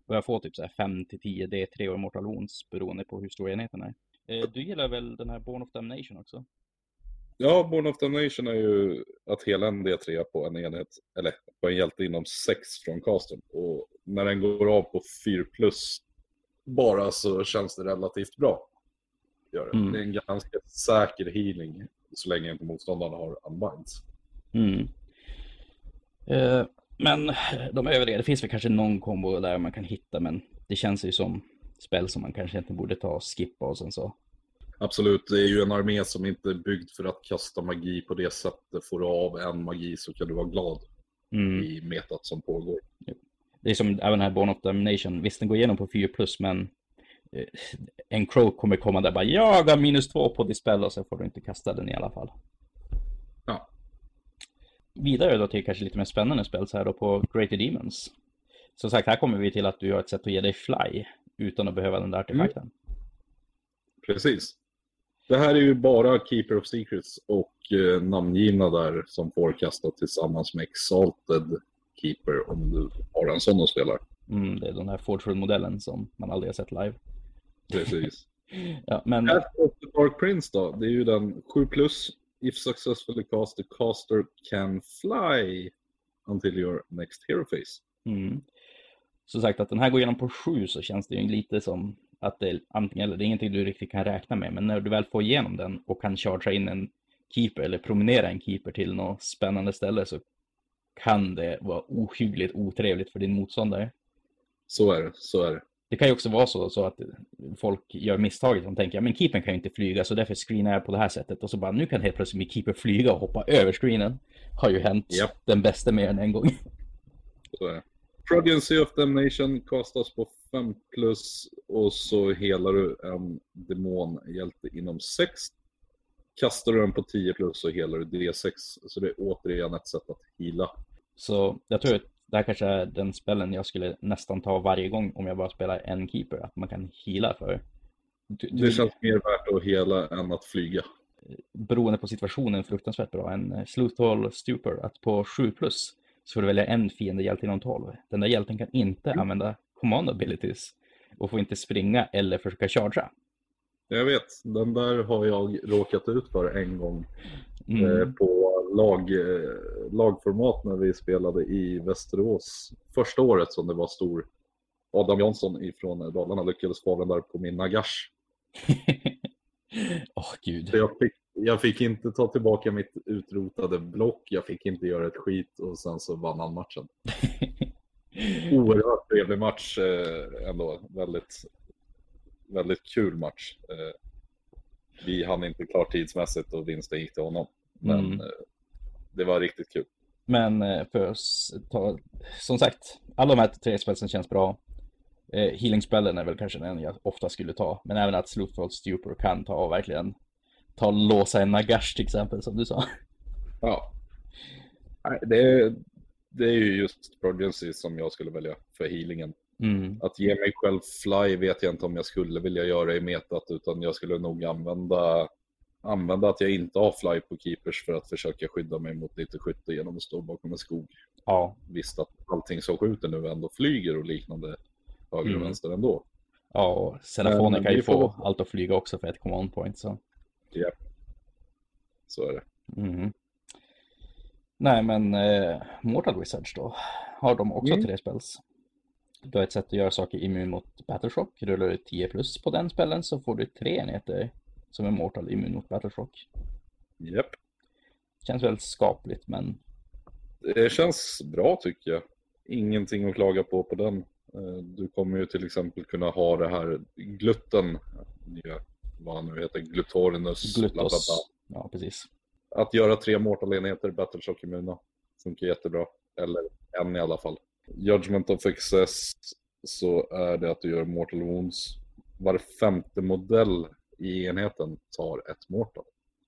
börjar få typ 5-10 D3 och mortal wounds beroende på hur stor enheten är. Eh, du gillar väl den här Born of Damnation också? Ja, Born of Damnation är ju att hela en D3 på en enhet, eller på en hjälte inom 6 från casten. Och när den går av på 4 plus bara så känns det relativt bra. Gör det. Mm. det är en ganska säker healing så länge inte motståndarna har unbinds. Mm. Eh, men de övriga, det finns väl kanske någon kombo där man kan hitta, men det känns ju som spel som man kanske inte borde ta och skippa och sen så. Absolut, det är ju en armé som inte är byggd för att kasta magi på det sättet. Får du av en magi så kan du vara glad Mm. i metat som pågår. Det är som även här Born of Domination, visst den går igenom på 4 plus, men eh, en crow kommer komma där och bara jag har minus 2 på dispel och så får du inte kasta den i alla fall. Ja. Vidare då till kanske lite mer spännande spel så här då på Greater Demons. Som sagt, här kommer vi till att du har ett sätt att ge dig fly utan att behöva den där artefakten. Precis. Det här är ju bara Keeper of Secrets och eh, namngivna där som får kasta tillsammans med Exalted Keeper om du har en sån och spelar. Mm, det är den här Fortune-modellen som man aldrig har sett live. Precis. [laughs] Ja, men Path of the Dark Prince då, det är ju den 7 plus. If successfully cast, the caster can fly until your next hero phase. mm, som sagt att den här går igenom på 7 så känns det ju lite som att det antingen eller, det är ingenting du riktigt kan räkna med, men när du väl får igenom den och kan chargea in en keeper eller promenera en keeper till något spännande ställe så kan det vara ohyggligt otrevligt för din motståndare. Så är det, så är det. Det kan ju också vara så, så att folk gör misstaget som tänker, men keepern kan ju inte flyga så därför screenar jag på det här sättet och så bara nu kan helt plötsligt min keeper flyga och hoppa över screenen. Har ju hänt Japp. den bästa mer än en gång. Så är det. Prodigy of Damnation kastas på 5 plus och så helar du en demonhjälte inom 6. Kastar du den på 10 plus så helar du D6. Så det är återigen ett sätt att heala. Så jag tror att det här kanske är den spellen jag skulle nästan ta varje gång om jag bara spelar en keeper, att man kan heala för. Du, du, Det känns mer värt att hela än att flyga. Beroende på situationen fruktansvärt bra. En Sleuthhall Stupor, att på 7 plus så får du välja en fiende hjälte inom 12. Den där hjälten kan inte använda command abilities och får inte springa eller försöka chargea. Jag vet, den där har jag råkat ut för en gång eh, Mm. på lag, eh, lagformat när vi spelade i Västerås. Första året som det var stor. Adam Jansson ifrån Dalarna lyckades få den där på min Nagash. [laughs] Åh gud. Så jag fick, jag fick inte ta tillbaka mitt utrotade block, jag fick inte göra ett skit och sen så vann han matchen. [laughs] Oerhört trevlig match eh, ändå. Väldigt, väldigt kul match. Eh, vi hann inte klart tidsmässigt och vinsten gick till honom. Men Mm. eh, det var riktigt kul. Men för oss, ta, som sagt, alla de här tre spelsen känns bra. Eh, Healing-spellen är väl kanske den jag ofta skulle ta, men även att Sleuthfall Stupor kan ta verkligen ta låsa en Nagash till exempel som du sa. Ja. Det, är, det är ju just Prodigy som jag skulle välja för healingen. Mm. Att ge mig själv fly vet jag inte om jag skulle vilja göra i metat utan jag skulle nog använda, använda att jag inte har fly på keepers för att försöka skydda mig mot lite skytte genom att stå bakom en skog. Ja, Visst att allting som skjuter nu ändå flyger och liknande höger och Mm. vänster ändå. ja och Serafonen kan ju få allt att flyga också för ett command point. Så. Ja. Så är det. Mhm. Nej men eh, Mortal Wizards då, har de också Mm. tre spells. Du har ett sätt att göra saker immun mot Battleshock. Rullar du 10 plus på den spellen så får du tre enheter som är Mortal immun mot Battleshock. Japp. Känns väldigt skapligt men Det känns bra tycker jag. Ingenting att klaga på på den. Eh, Du kommer ju till exempel kunna ha det här glutten, nya, vad han nu heter, bla, Glutos. Ja precis. Att göra tre mortal-enheter Battleshock immuna funkar jättebra. Eller en i alla fall. Judgment of Excess så är det att du gör mortal wounds. Var femte modell i enheten tar ett mortal.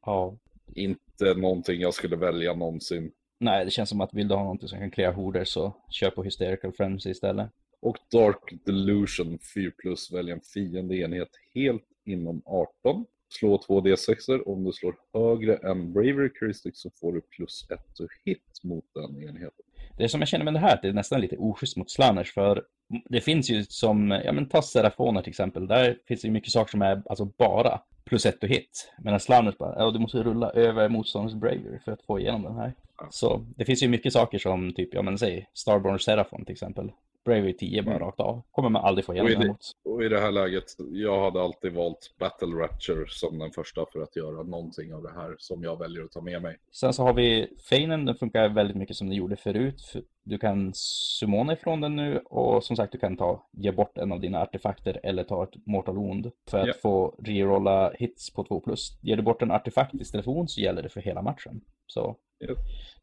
Ja. Inte någonting jag skulle välja någonsin. Nej, det känns som att vill du ha någonting som kan cleara horder så kör på Hysterical Frenzy istället. Och Dark Delusion 4 plus välj en fiende enhet helt inom 18. Slå 2 D6 Om du slår högre än Bravery Charistic så får du plus 1 to hit mot den enheten. Det som jag känner med det här, att det är nästan lite oschysst mot Slanners, för det finns ju som, ja men ta Serafoner till exempel, där finns det ju mycket saker som är alltså bara plus ett och hit. Medan Slanners bara, ja du måste rulla över motståndarens Bravery för att få igenom den här. Så det finns ju mycket saker som typ, ja men säg Starborn Serafon till exempel. Bravery 10 bara Mm. rakt av. Kommer man aldrig få igenom Och i den här det- mot. Och i det här läget, jag hade alltid valt Battle Rapture som den första för att göra någonting av det här som jag väljer att ta med mig. Sen så har vi Feinen, den funkar väldigt mycket som den gjorde förut. Du kan summona ifrån den nu och som sagt du kan ta, ge bort en av dina artefakter eller ta ett Mortal Wound för att Ja. få rerolla hits på 2 plus. Ger du bort en artefakt istället för wound så gäller det för hela matchen. Så Ja.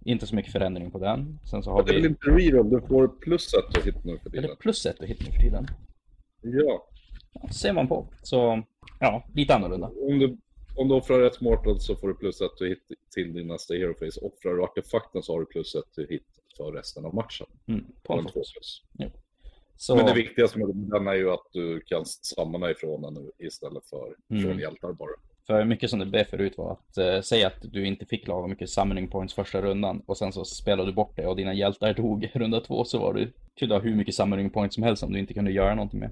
inte så mycket förändring på den. Sen så har Det är väl vi, inte reroll, du får plus 1 to hit nu för tiden. det plus ett och hit nu för tiden? Ja, Ja, ser man på. Så ja, lite annorlunda. om du, om du offrar ett mortal så får du plus 1 to hit till din nästa hero face. Offrar du artefakten så har du plus 1 to hit för resten av matchen. Mm, på två plus. Så, Men det viktigaste med den är ju att du kan samla ifrån den nu istället för Mm. från hjältar bara. För mycket som det blev förut var att eh, säga att du inte fick laga mycket summoning points första rundan och sen så spelade du bort det och dina hjältar dog runda två så var du kunde ha hur mycket summoning points som helst om du inte kunde göra någonting med.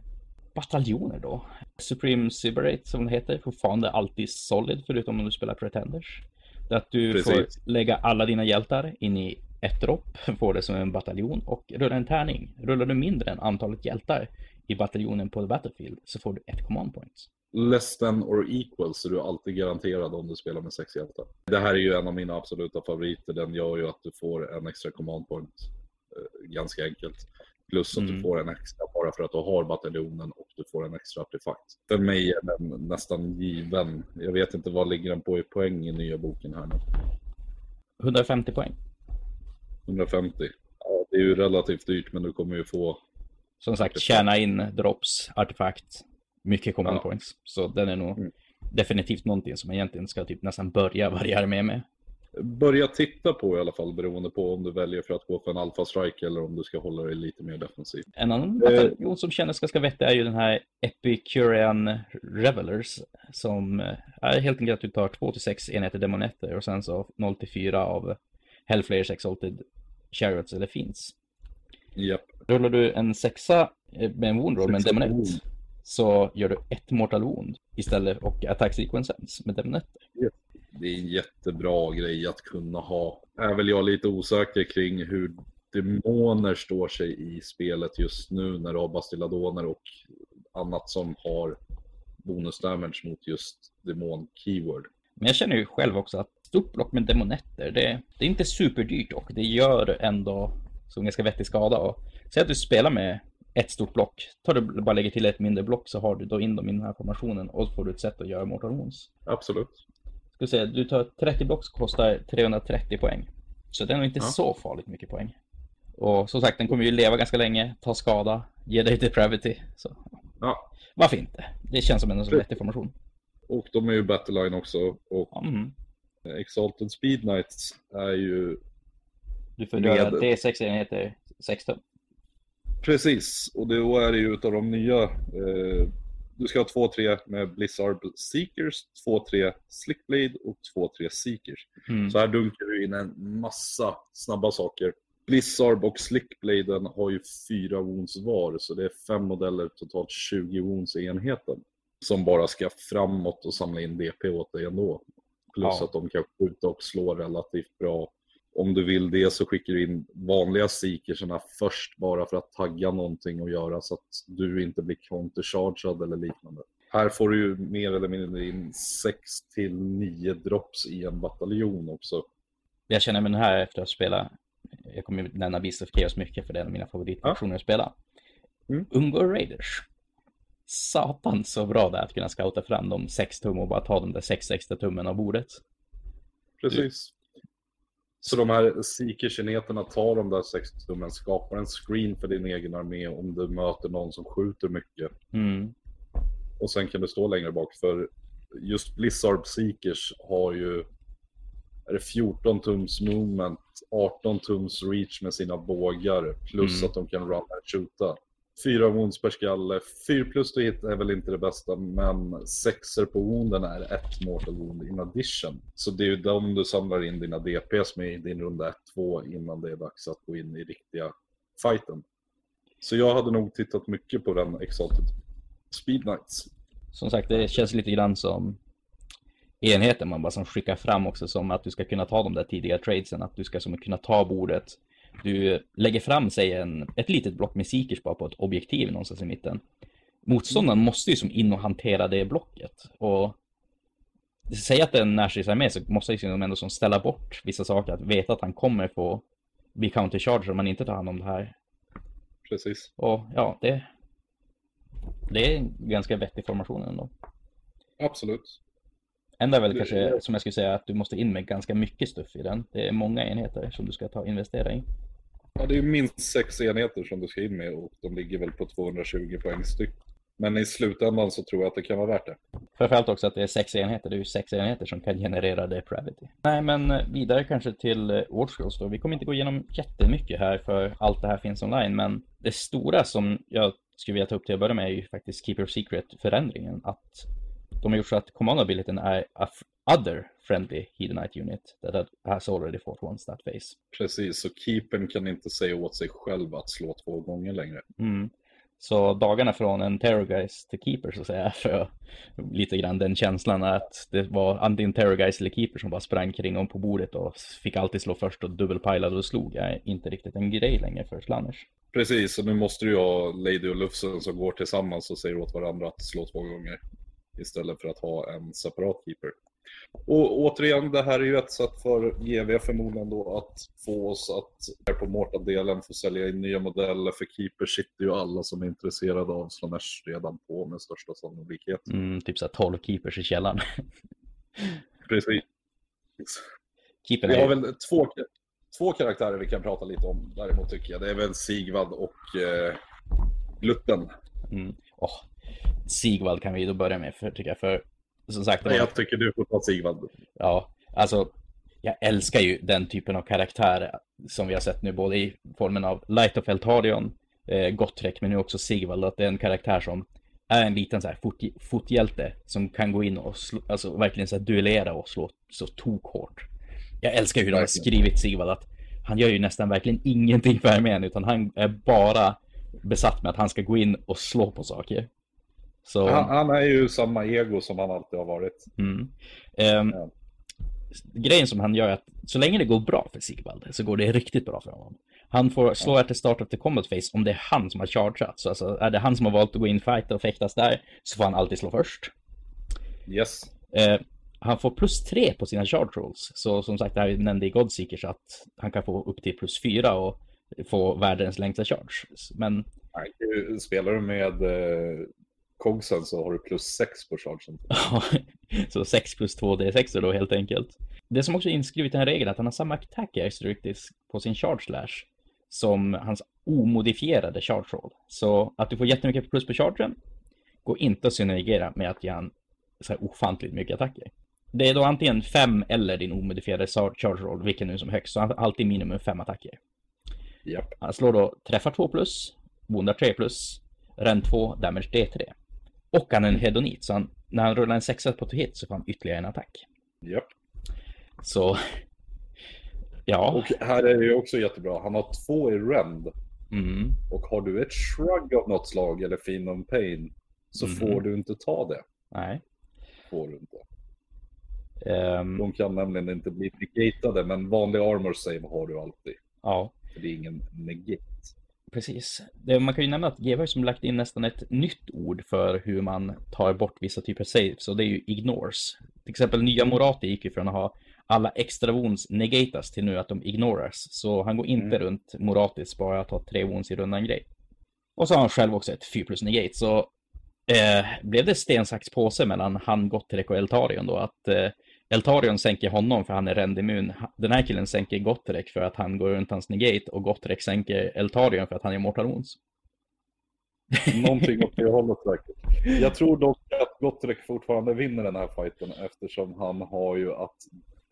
Bataljoner då? Supreme Cyberate som det heter, fortfarande alltid solid förutom om du spelar Pretenders. Det är att du Precis. får lägga alla dina hjältar in i ett dropp, [laughs] får det som en bataljon och rulla en tärning. Rullar du mindre än antalet hjältar i bataljonen på the battlefield så får du ett command point. Less than or equal så du är alltid garanterad om du spelar med sex hjältar. Det här är ju en av mina absoluta favoriter. Den gör ju att du får en extra command point. Eh, ganska enkelt. Plus att Mm. du får en extra bara för att du har bataljonen och du får en extra artefakt. För mig är den nästan given. Jag vet inte vad ligger den på i poäng i nya boken här nu. 150 poäng. 150. Ja, det är ju relativt dyrt men du kommer ju få Som sagt, tjäna in drops, artefakt, mycket command Ja. points. Så den är nog Mm. definitivt någonting som man egentligen ska typ nästan börja varje armé med. börja titta på i alla fall beroende på om du väljer för att gå för en alpha strike eller om du ska hålla dig lite mer defensiv. En annan Eh. bataljon som kändes ganska vettig är ju den här Epicurian Revelers. Som eh, är helt enkelt att du tar 2-6 enheter demonetter och sen så 0-4 av Hellflayers Exalted Chariots eller Fins. Japp. Rullar du en sexa eh, med en wound roll med en wound. så gör du ett mortal wound istället och attack sequence ends med demonetter. Det är en jättebra grej att kunna ha. Är väl jag lite osäker kring hur demoner står sig i spelet just nu när du har bastilladoner och annat som har bonus damage mot just demon-keyword. Men jag känner ju själv också att stort block med demonetter, det, det är inte superdyrt och det gör ändå som ganska vettig skada. Och, säg att du spelar med ett stort block, tar du bara lägger till ett mindre block så har du då in dem i den här formationen och så får du ett sätt att göra mortal wounds. Absolut. Ska säga, du tar 30 block som kostar 330 poäng. Så det är nog inte Ja. så farligt mycket poäng. Och som sagt, den kommer ju leva ganska länge, ta skada, ge dig depravity. Så Ja, varför inte? Det känns som en vettig formation. Och de är ju Battleline också. Och Mm. Exalted Speed Knights är ju Du får Med- göra D6 enheter 6 tum. precis. Och då är det ju utav de nya. Eh, du ska ha 2-3 med Blizzard Seekers, 2-3 Slickblade och 2-3 Seekers. Mm. Så här dunkar du in en massa snabba saker. Blizzard och Slickbladen har ju fyra wounds var, så det är fem modeller, totalt 20 wounds i enheten. Som bara ska framåt och samla in DP åt dig ändå. Plus Ja. att de kan skjuta och slå relativt bra. Om du vill det så skickar du in vanliga seekerserna först bara för att tagga någonting och göra så att du inte blir counterchargad eller liknande. Här får du ju mer eller mindre in 6 till 9 drops i en bataljon också. Jag känner med den här efter att spela, jag kommer nämna Beast of Chaos mycket för det är en av mina favoritversioner att spela. Mm. Ungor Raiders. Satan så bra det är att kunna scouta fram de 6 tum och bara ta de där 6 extra tummen av bordet. Precis. Så de här Seekers-enheterna tar de där 6 tummen, skapar en screen för din egen armé om du möter någon som skjuter mycket. Mm. Och sen kan du stå längre bak för just Blizzard Seekers har ju är det 14 tums movement, 18 tums reach med sina bågar plus Mm. att de kan run and shoota. Fyra wounds per skalle, 4 plus to hit är väl inte det bästa men sexer på wounden är ett mortal wound in addition. Så det är ju de du samlar in dina DPS med i din runda 1-2 innan det är dags att gå in i riktiga fighten. Så jag hade nog tittat mycket på den Exalted Speed Knights. Som sagt, det känns lite grann som enheten man bara som skickar fram också som att du ska kunna ta de där tidiga tradesen, att du ska som kunna ta bordet. Du lägger fram, säg en, ett litet block med seekers bara på ett objektiv någonstans i mitten. Motståndaren måste ju som in och hantera det blocket. Och säg att det är en närstridsarmé så måste ju som ändå som ställa bort vissa saker, att veta att han kommer få bli countercharger om man inte tar hand om det här. Precis. Och ja, det, det är en ganska vettig formation ändå. Absolut. Enda väl kanske, som jag skulle säga, att du måste in med ganska mycket stuff i den. Det är många enheter som du ska ta investera i. Ja, det är minst sex enheter som du ska in med och de ligger väl på 220 poäng styck. Men i slutändan så tror jag att det kan vara värt det. Framförallt också att det är sex enheter. Det är ju sex enheter som kan generera depravity. Nej, men eh, vidare kanske till eh, Wardscrolls då. Vi kommer inte gå igenom jättemycket här för allt det här finns online, men det stora som jag skulle vilja ta upp till att börja med är ju faktiskt Keeper of Secret-förändringen. Att de har gjort så att command abilityn är a other friendly Hedonite unit that has already fought once that phase. Precis, så keepern kan inte säga åt sig själv att slå två gånger längre. Mm. Så dagarna från en terrorgeist till keeper så att säga, för lite grann den känslan att det var antingen terrorgeist eller keeper som bara sprang kring om på bordet och fick alltid slå först och dubbelpilade och slog är inte riktigt en grej längre för Slanners. Precis, och nu måste du ju ha Lady och Lufsen som går tillsammans och säger åt varandra att slå två gånger. Istället för att ha en separat keeper. Och återigen, det här är ju ett sätt för GV förmodligen då att få oss att här på Mortal-delen få sälja in nya modeller. För keeper sitter ju alla som är intresserade av Slanesh redan på med största sannolikhet. Mm, typ såhär 12 keepers i källaren. [laughs] Precis. Keepern Vi har väl två, två karaktärer vi kan prata lite om däremot tycker jag. Det är väl Sigvad och eh, Glutten. Mm. Oh, Sigvald kan vi då börja med, för, tycker jag. För som sagt, var... Jag tycker du får ta Sigvad. Ja, alltså jag älskar ju den typen av karaktär som vi har sett nu, både i formen av Light of Eltarion, eh, Gottrek, men nu också Sigvald, att det är en karaktär som är en liten så här fot, fothjälte som kan gå in och slå, alltså verkligen så här duellera och slå så tokhårt. Jag älskar hur de har skrivit Sigvald, att han gör ju nästan verkligen ingenting för armén, utan han är bara besatt med att han ska gå in och slå på saker. Så... Han, han är ju samma ego som han alltid har varit. Mm. Ehm, Ja. Grejen som han gör är att så länge det går bra för Sigvald så går det riktigt bra för honom. Han får slå the start the combat phase om det är han som har chargeat. Så alltså, är det han som har valt att gå in fight och fäktas där så får han alltid slå först. Yes. Eh, han får plus tre på sina charge rolls. Så som sagt, det här nämnde i Godseekers att han kan få upp till plus fyra och få världens längsta charge. Men Nej, Spelar du med eh, Kogsen så har du plus 6 på chargen. [laughs] Så 6 plus 2 D6 då helt enkelt. Det som också är inskrivet i en regel är att han har samma attack characteristics på sin charge slash som hans omodifierade charge roll. Så att du får jättemycket plus på chargen går inte att synergera med att ge han så här ofantligt mycket attacker. Det är då antingen fem eller din omodifierade charge roll, vilken nu som högst. Så han har alltid minimum fem attacker. Japp. Han slår då träffar 2 plus, bondar 3 plus, ren 2, damage D3. Och han är en hedonit, så han, när han rullar en sexa på to hit så får han ytterligare en attack. Japp. Så... Ja. Och här är det ju också jättebra. Han har två i rend. Mm. Och har du ett shrug av något slag eller Phenom Pain så Mhm. får du inte ta det. Nej. Får du inte. Ehm, De kan nämligen inte bli negatade, men vanlig armor save har du alltid. ja, För det är ingen negate. Precis. Man kan ju nämna att GW som lagt in nästan ett nytt ord för hur man tar bort vissa typer av saves, och det är ju ignores. Till exempel nya Morati gick ju från att ha alla extra wounds negatas till nu att de ignoras. Så han går inte Mm. runt Moratis bara att ha tre wounds i rundan grej. Och så har han själv också ett 4 plus negate, så eh, blev det sten, sax, påse mellan han, Gottrek och Eltarion då, att eh, Eltarion sänker honom för han är rendimmun. Den här killen sänker Gottrek för att han går runt hans negate och Gottrek sänker Eltarion för att han är mortal wounds. Någonting åt det hållet säkert. [laughs] Jag tror dock att Gottrek fortfarande vinner den här fighten eftersom han har ju att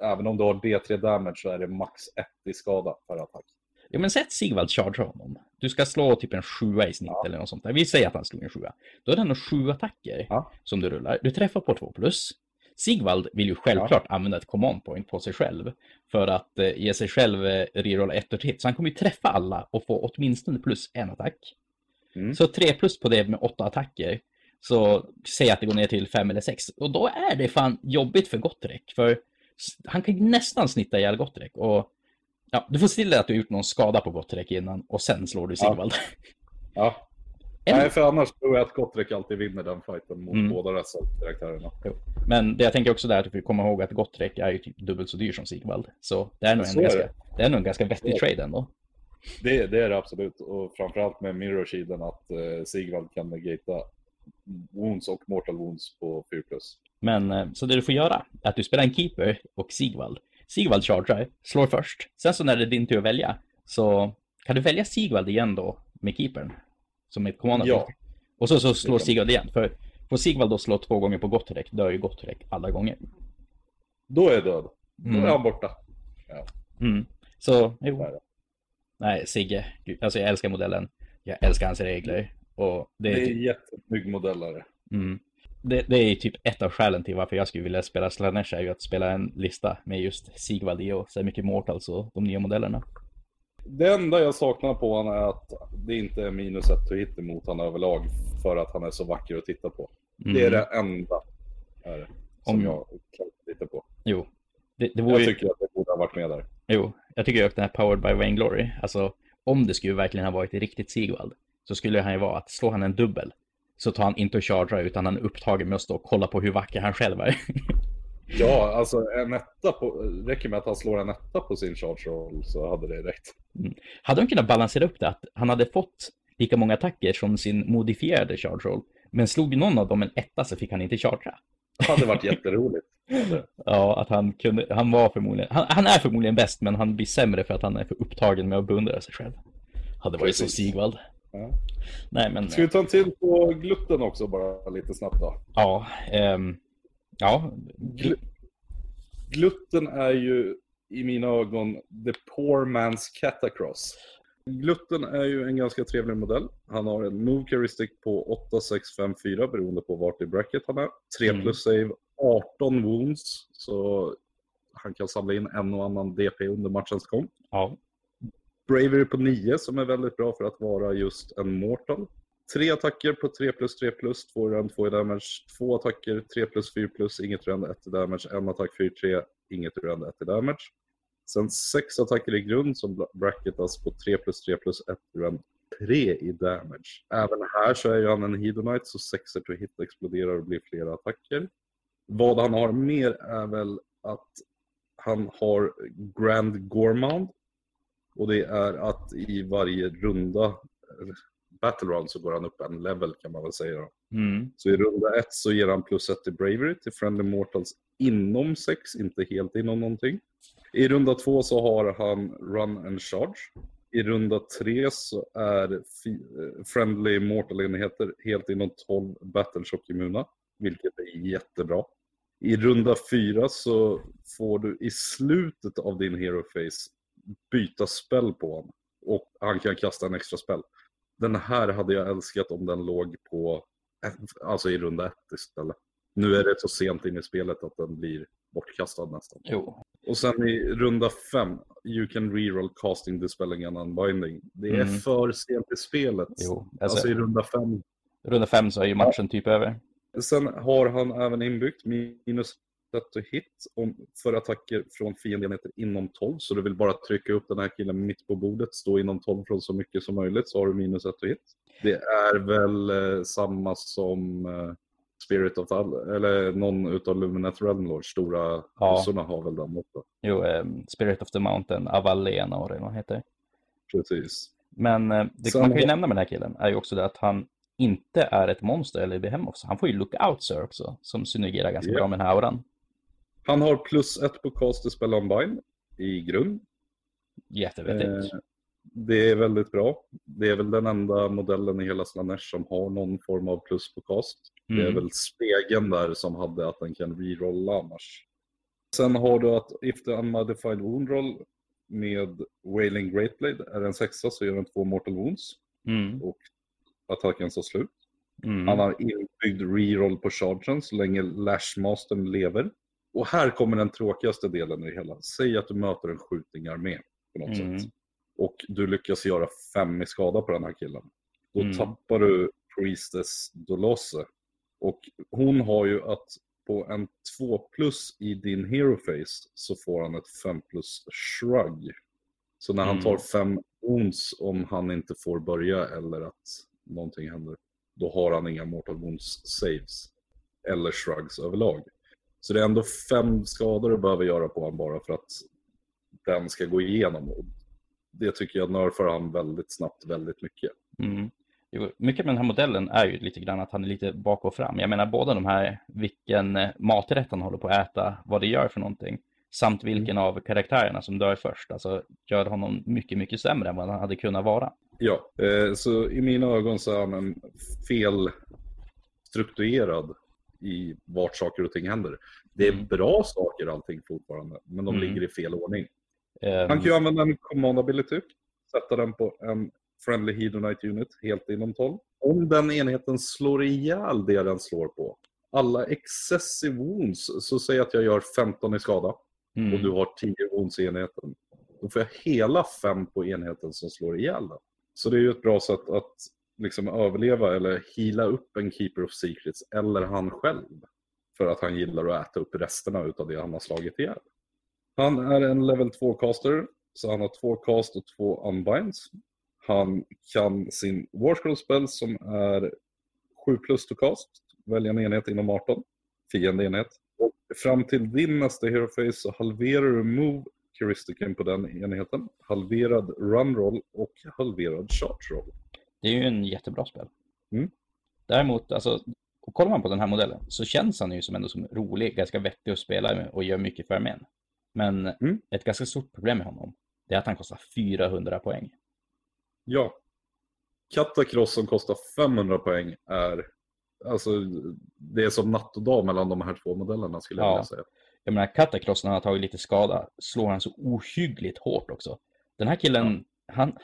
även om du har D3 damage så är det max 1 i skada per attack. Ja men sätt Sigvald charge honom. Du ska slå typ en sjua i snitt Ja. eller något sånt där. Vi säger att han slog en sjua. Då är det ändå sju attacker Ja. som du rullar. Du träffar på två plus. Sigvald vill ju självklart använda ett command point på sig själv för att eh, ge sig själv eh, rerolla ett och hit. Så han kommer ju träffa alla och få åtminstone plus en attack. Mm. Så tre plus på det med åtta attacker. Så säg att det går ner till fem eller sex. Och då är det fan jobbigt för Gottrek. För han kan ju nästan snitta ihjäl Gottrek. Och ja, du får se till att du har gjort någon skada på Gottrek innan och sen slår du Ja. Sigvald. Ja. En- Nej, för annars tror jag att Gottrek alltid vinner den fighten mot Mm. båda dessa karaktärerna. Men det jag tänker också där att får komma ihåg att Gottrek är ju typ dubbelt så dyr som Sigvald. Så det är nog en, ganska, det. det. är nog en ganska vettig Så trade ändå. Det, det är det absolut. Och framförallt med Mirror Shielden att eh, Sigvald kan negata wounds och mortal wounds på 4 plus. Men eh, så det du får göra är att du spelar en keeper och Sigvald. Sigvald chargear, slår först. Sen så när det är din tur att välja så kan du välja Sigvald igen då med keepern. Som ett command Ja. Och så, så slår Sigvald igen. För får Sigvald då slå två gånger på Gottrek, dör ju Gottrek alla gånger. Då är jag död. Då Mm. är han borta. Mm. Så, jo. Nej, Sigge. Gud, Alltså jag älskar modellen. Jag älskar hans regler. Och det Det är, är typ, jättesnygg modellare. mm, det, det är typ ett av skälen till varför jag skulle vilja spela Slanesh är ju att spela en lista med just Sigvald i och så mycket Mortals och de nya modellerna. Det enda jag saknar på honom är att det inte är minus ett to hit emot honom överlag för att han är så vacker att titta på. Mm. Det är det enda är det, som Om- jag kan titta på. Jo. Det, det vore Jag tycker att det borde ha varit med där. jo, jag tycker ju att den här Powered by Vainglory, alltså om det skulle verkligen ha varit riktigt Sigvald, så skulle han ju vara att slår han en dubbel, så tar han inte och chargear utan han är upptagen med att stå och kolla på hur vacker han själv är. [laughs] Ja, alltså en etta på, räcker med att han slår en etta på sin charge roll så hade det räckt. hade de kunnat balansera upp det, att han hade fått lika många attacker som sin modifierade charge roll, men slog någon av dem en etta så fick han inte chargea. Det hade varit jätteroligt. [laughs] Ja, att han kunde, han var förmodligen, han, han är förmodligen bäst, men han blir sämre för att han är för upptagen med att beundra sig själv. Hade varit så Precis. Sigvald. Ja. Nej, men Ska vi ta en till på glutten också bara lite snabbt då? ja, ehm, ja, Gl- Glutten är ju i mina ögon the poor man's catacross. Glutten är ju en ganska trevlig modell. Han har en move heuristic på 8, 6, 5, 4 beroende på vart i bracket han är. 3 Mm. plus save, 18 wounds. Så han kan samla in en och annan DP under matchens gång. ja, Bravery på 9 som är väldigt bra för att vara just en mortal. Tre attacker på 3 plus 3 plus, 2 rend, 2 i damage. Två attacker, 3 plus 4 plus, inget rend, 1 i damage. En attack 4 3, inget rend, 1 i damage. Sen sex attacker i grund som bracketas på 3 plus 3 plus 1 rend, 3 i damage. Även här så är ju han en hedonite så 6 to hit exploderar och blir flera attacker. Vad han har mer är väl att han har Grand Gormand och det är att i varje runda, battle round, så går han upp en level kan man väl säga. mm, Så i runda ett så ger han plus ett till Bravery till Friendly Mortals inom sex, inte helt inom någonting. I runda två så har han Run and Charge. I runda tre så är eh, Friendly Mortal-enheter helt inom 12 Battle Shock immuna. vilket är jättebra. I runda fyra så får du i slutet av din hero face byta spel på honom. Och han kan kasta en extra spel. Den här hade jag älskat om den låg på, alltså i runda ett istället. Nu är det så sent in i spelet att den blir bortkastad nästan. Jo. Och sen i runda fem, you can reroll casting, dispelling and unbinding. Det är Mm. för sent i spelet. Jo. Alltså, Alltså, i runda fem. runda fem så är ju matchen typ över. Sen har han även inbyggt minus to hit om, för attacker från fiendenheter inom 12. Så du vill bara trycka upp den här killen mitt på bordet, stå inom 12 från så mycket som möjligt så har du minus set to hit. Det är väl eh, samma som eh, Spirit of the, eller någon utav Lumineth Realmlords stora Ja. kossorna har väl den också. Jo, eh, Spirit of the Mountain, Avalena och vad det heter. Precis. Men eh, det Sen man kan ju nämna med den här killen är ju också det att han inte är ett monster eller behemoth. så Han får ju lookout sir också, som synergerar ganska Ja. bra med den här auran. Han har plus ett på cast spell unbind i grund. Jättevettigt. Eh, det är väldigt bra. Det är väl den enda modellen i hela Slanesh som har någon form av plus på cast. Det är Mm. väl spegeln där som hade att den kan rerolla annars. Sen har du att if the unmodified wound roll med Wailing Greatblade är en sexa så gör den två mortal wounds Mm. och attacken tar slut. Mm. Han har inbyggd reroll på chargen så länge Lashmastern lever. Och här kommer den tråkigaste delen i det hela. Säg att du möter en skjutingarmé på något Mm. sätt. Och du lyckas göra fem i skada på den här killen. Då Mm. tappar du Priestess Dolose. Och hon har ju att på en 2 plus i din hero face så får han ett 5 plus shrug. Så när han Mm. tar 5 wounds om han inte får börja eller att någonting händer, då har han inga mortal wounds saves. Eller shrugs överlag. Så det är ändå fem skador du behöver göra på honom bara för att den ska gå igenom. Det tycker jag nerfar han väldigt snabbt väldigt mycket. Mm. Jo, mycket med den här modellen är ju lite grann att han är lite bak och fram. Jag menar båda de här, vilken maträtt han håller på att äta, vad det gör för någonting, samt vilken av karaktärerna som dör först, alltså gör honom mycket, mycket sämre än vad han hade kunnat vara. Ja, eh, så i mina ögon så är han en fel strukturerad i vart saker och ting händer. Det är Mm. bra saker allting fortfarande, men de Mm. ligger i fel ordning. Ehm, Han kan ju använda en command ability, sätta den på en friendly hedonite unit helt inom 12. Om den enheten slår ihjäl det den slår på, alla excessive wounds, så säg att jag gör 15 i skada mm, och du har 10 wounds i enheten. Då får jag hela 5 på enheten som slår ihjäl den. Så det är ju ett bra sätt att liksom överleva eller hila upp en Keeper of Secrets eller han själv. För att han gillar att äta upp resterna utav det han har slagit ihjäl. Han är en level 2-caster, så han har två cast och två unbinds. Han kan sin Warscroll spell som är 7 plus to cast, välja en enhet inom 18, fiendeenhet. Och fram till din nästa hero phase så halverar du move heuristiken på den enheten, halverad run roll och halverad charge roll. Det är ju en jättebra spel. Mm. Däremot, alltså, och kollar man på den här modellen så känns han ju som ändå som rolig, ganska vettig att spela med och gör mycket för armén. Men Mm. ett ganska stort problem med honom, det är att han kostar 400 poäng. Ja. Katakross som kostar 500 poäng är Alltså, det är som natt och dag mellan de här två modellerna skulle jag Ja. vilja säga. Jag menar, Katakross när han har tagit lite skada slår han så ohyggligt hårt också. Den här killen, han,